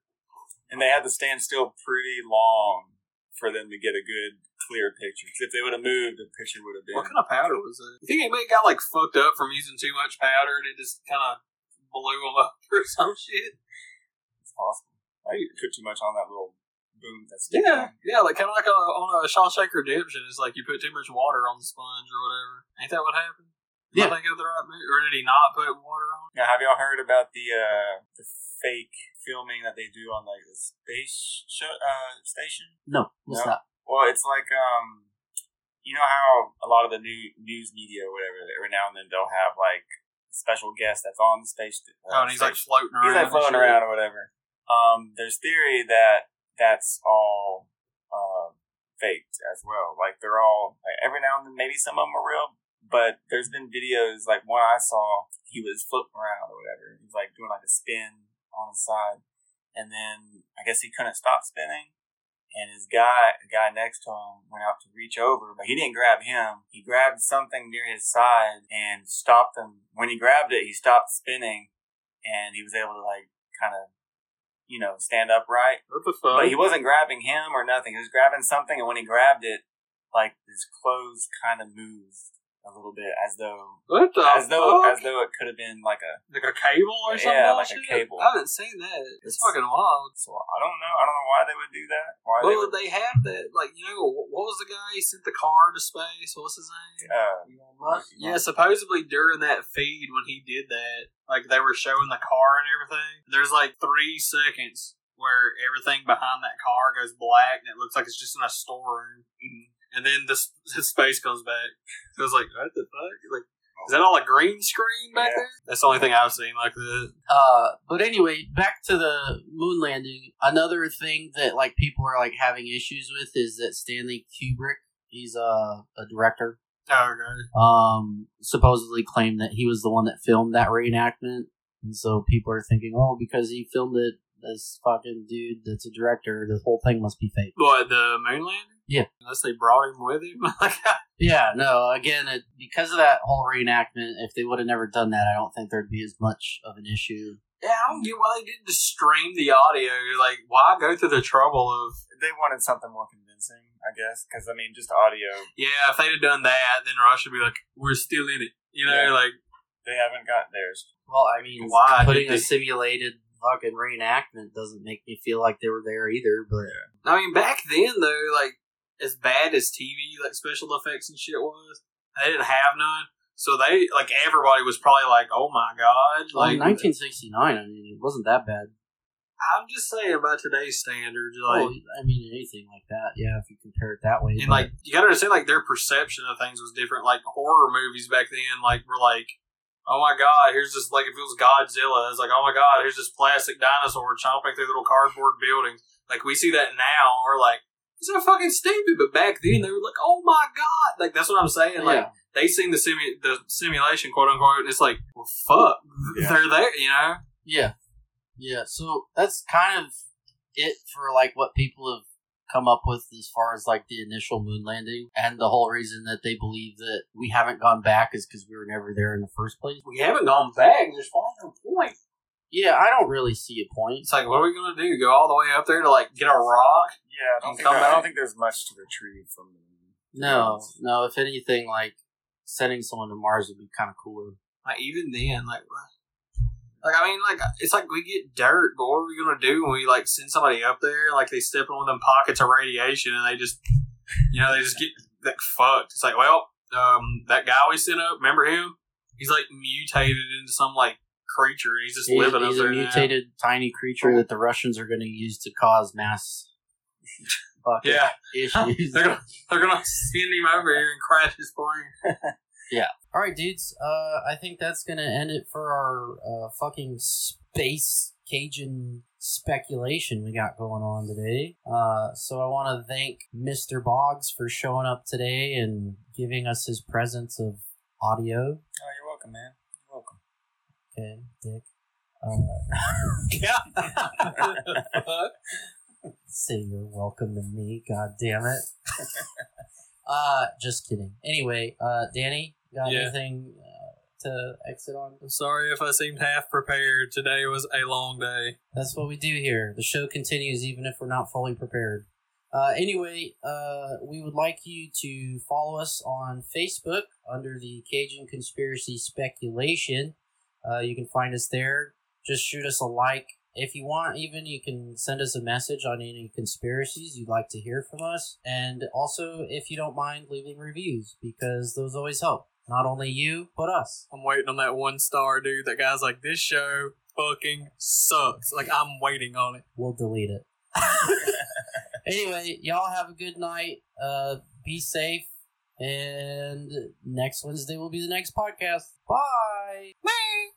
And they had to stand still pretty long for them to get a good, clear picture. if they would have moved, the picture would have been. What kind of powder was it? You think it got like fucked up from using too much powder and it just kind of blew them up *laughs* or some shit? It's possible. I put too much on that little boom that's Yeah, yeah, like kind of like a, on a Shawshank Redemption. It's like you put too much water on the sponge or whatever. Ain't that what happened? Am Yeah. I thinking the right movie? Or did he not put water on? Now, have y'all heard about the uh, the fake filming that they do on like the space show, uh, station? no, what's No. that? Well, it's like um, you know how a lot of the new news media or whatever, every now and then they'll have like a special guest that's on the space. Uh, Oh, and he's like station. floating around. he's like floating around or whatever. Um, there's theory that that's all uh, faked as well. Like they're all like every now and then, maybe some of them are real, but there's been videos like one I saw. He was flipping around or whatever. He was like doing like a spin on his side, and then I guess he couldn't stop spinning. And his guy, the guy next to him, went out to reach over, but he didn't grab him. He grabbed something near his side and stopped him. When he grabbed it, he stopped spinning, and he was able to like kind of, you know, stand upright. The? But he wasn't grabbing him or nothing. He was grabbing something, and when he grabbed it, like his clothes kind of moved a little bit, as though, what the as though, fuck? as though it could have been like a. like a cable or something? Yeah, like a cable. I haven't seen that. It's, It's- fucking wild. So I don't know. I don't know why they would do that. Why they Well, would. they have that. Like, you know, what was the guy who sent the car to space? What's his name? Uh, Yeah, supposedly during that feed when he did that, like they were showing the car and everything. There's like three seconds where everything behind that car goes black and it looks like it's just in a storeroom. And then the, the *laughs* space comes back. So it's like, what the fuck? Like, is that all a green screen back Yeah. there? That's the only thing I've seen like that. Uh, but anyway, back to the moon landing. Another thing that like people are like having issues with is that Stanley Kubrick, he's a, a director, Oh, okay. um, supposedly claimed that he was the one that filmed that reenactment, and so people are thinking, oh, because he filmed it, this fucking dude that's a director, the whole thing must be fake. What, the moon landing? Yeah. Unless they brought him with him. *laughs* Yeah, no, again, it, because of that whole reenactment, if they would have never done that, I don't think there'd be as much of an issue. yeah, I don't get why they didn't just stream the audio. Like, why go through the trouble of they wanted something more convincing, I guess, because I mean, just audio. Yeah, if they'd have done that, then Rush would be like, "We're still in it," you know, Yeah. like They haven't got theirs. Well, I mean, Why putting did a simulated fucking reenactment doesn't make me feel like they were there either. But I mean, back then though, like as bad as TV like special effects and shit was, they didn't have none. So they like everybody was probably like, "Oh my god!" well, Like in 1969, I mean, it wasn't that bad. I'm just saying about today's standards, oh, like. oh, I mean, anything like that, yeah. If you compare it that way, And but- like you gotta understand, like their perception of things was different. Like horror movies back then, like were like, oh my god, here's this like if it was Godzilla, it's like oh my god, here's this plastic dinosaur chomping through little cardboard buildings. Like we see that now, we're like, this is fucking stupid. But back then, they were like, oh my god, like that's what I'm saying. Like yeah. they seen the simu- the simulation, quote unquote, and it's like, well, fuck, Yeah. they're there, you know. Yeah. Yeah. So that's kind of it for like what people have come up with as far as like the initial moon landing and the whole reason that they believe that we haven't gone back is because we were never there in the first place. We haven't gone back. There's probably no point. Yeah, I don't really see a point. It's like, what are we gonna do? Go all the way up there to like get a rock? Yeah, I don't, And think, come I don't think there's much to retrieve from the moon. No, no. If anything, like sending someone to Mars would be kind of cooler. Like even then, like *sighs* Like I mean, like it's like we get dirt, but what are we gonna do when we like send somebody up there? Like they step in one of them pockets of radiation, and they just, you know, they just get like fucked. It's like, well, um, that guy we sent up, remember him? He's like mutated into some like creature, and he's just He's, living he's up a there now. mutated tiny creature that the Russians are going to use to cause mass *laughs* Yeah, issues. they're gonna they're gonna send him over here and crash his plane. *laughs* Yeah. All right, dudes. Uh, I think that's gonna end it for our uh, fucking space Cajun speculation we got going on today. Uh, so I want to thank Mr. Boggs for showing up today and giving us his presence of audio. Oh, you're welcome, man. Okay, Dick. Uh, *laughs* say you're welcome to me. God damn it. *laughs* uh, just kidding. Anyway, uh, Danny, got Yeah. anything uh, to exit on? I'm sorry if I seemed half prepared. Today was a long day. That's what we do here. The show continues even if we're not fully prepared. Uh, anyway, uh, we would like you to follow us on Facebook under the Cajun Conspiracy Speculation. Uh, you can find us there. Just shoot us a like. If you want, even, you can send us a message on any conspiracies you'd like to hear from us. And also, if you don't mind, leaving reviews because those always help. Not only you, but us. I'm waiting on that one star dude. That guy's like, this show fucking sucks. Like I'm waiting on it. We'll delete it. *laughs* anyway, y'all have a good night. Uh, be safe. And next Wednesday will be the next podcast. Bye.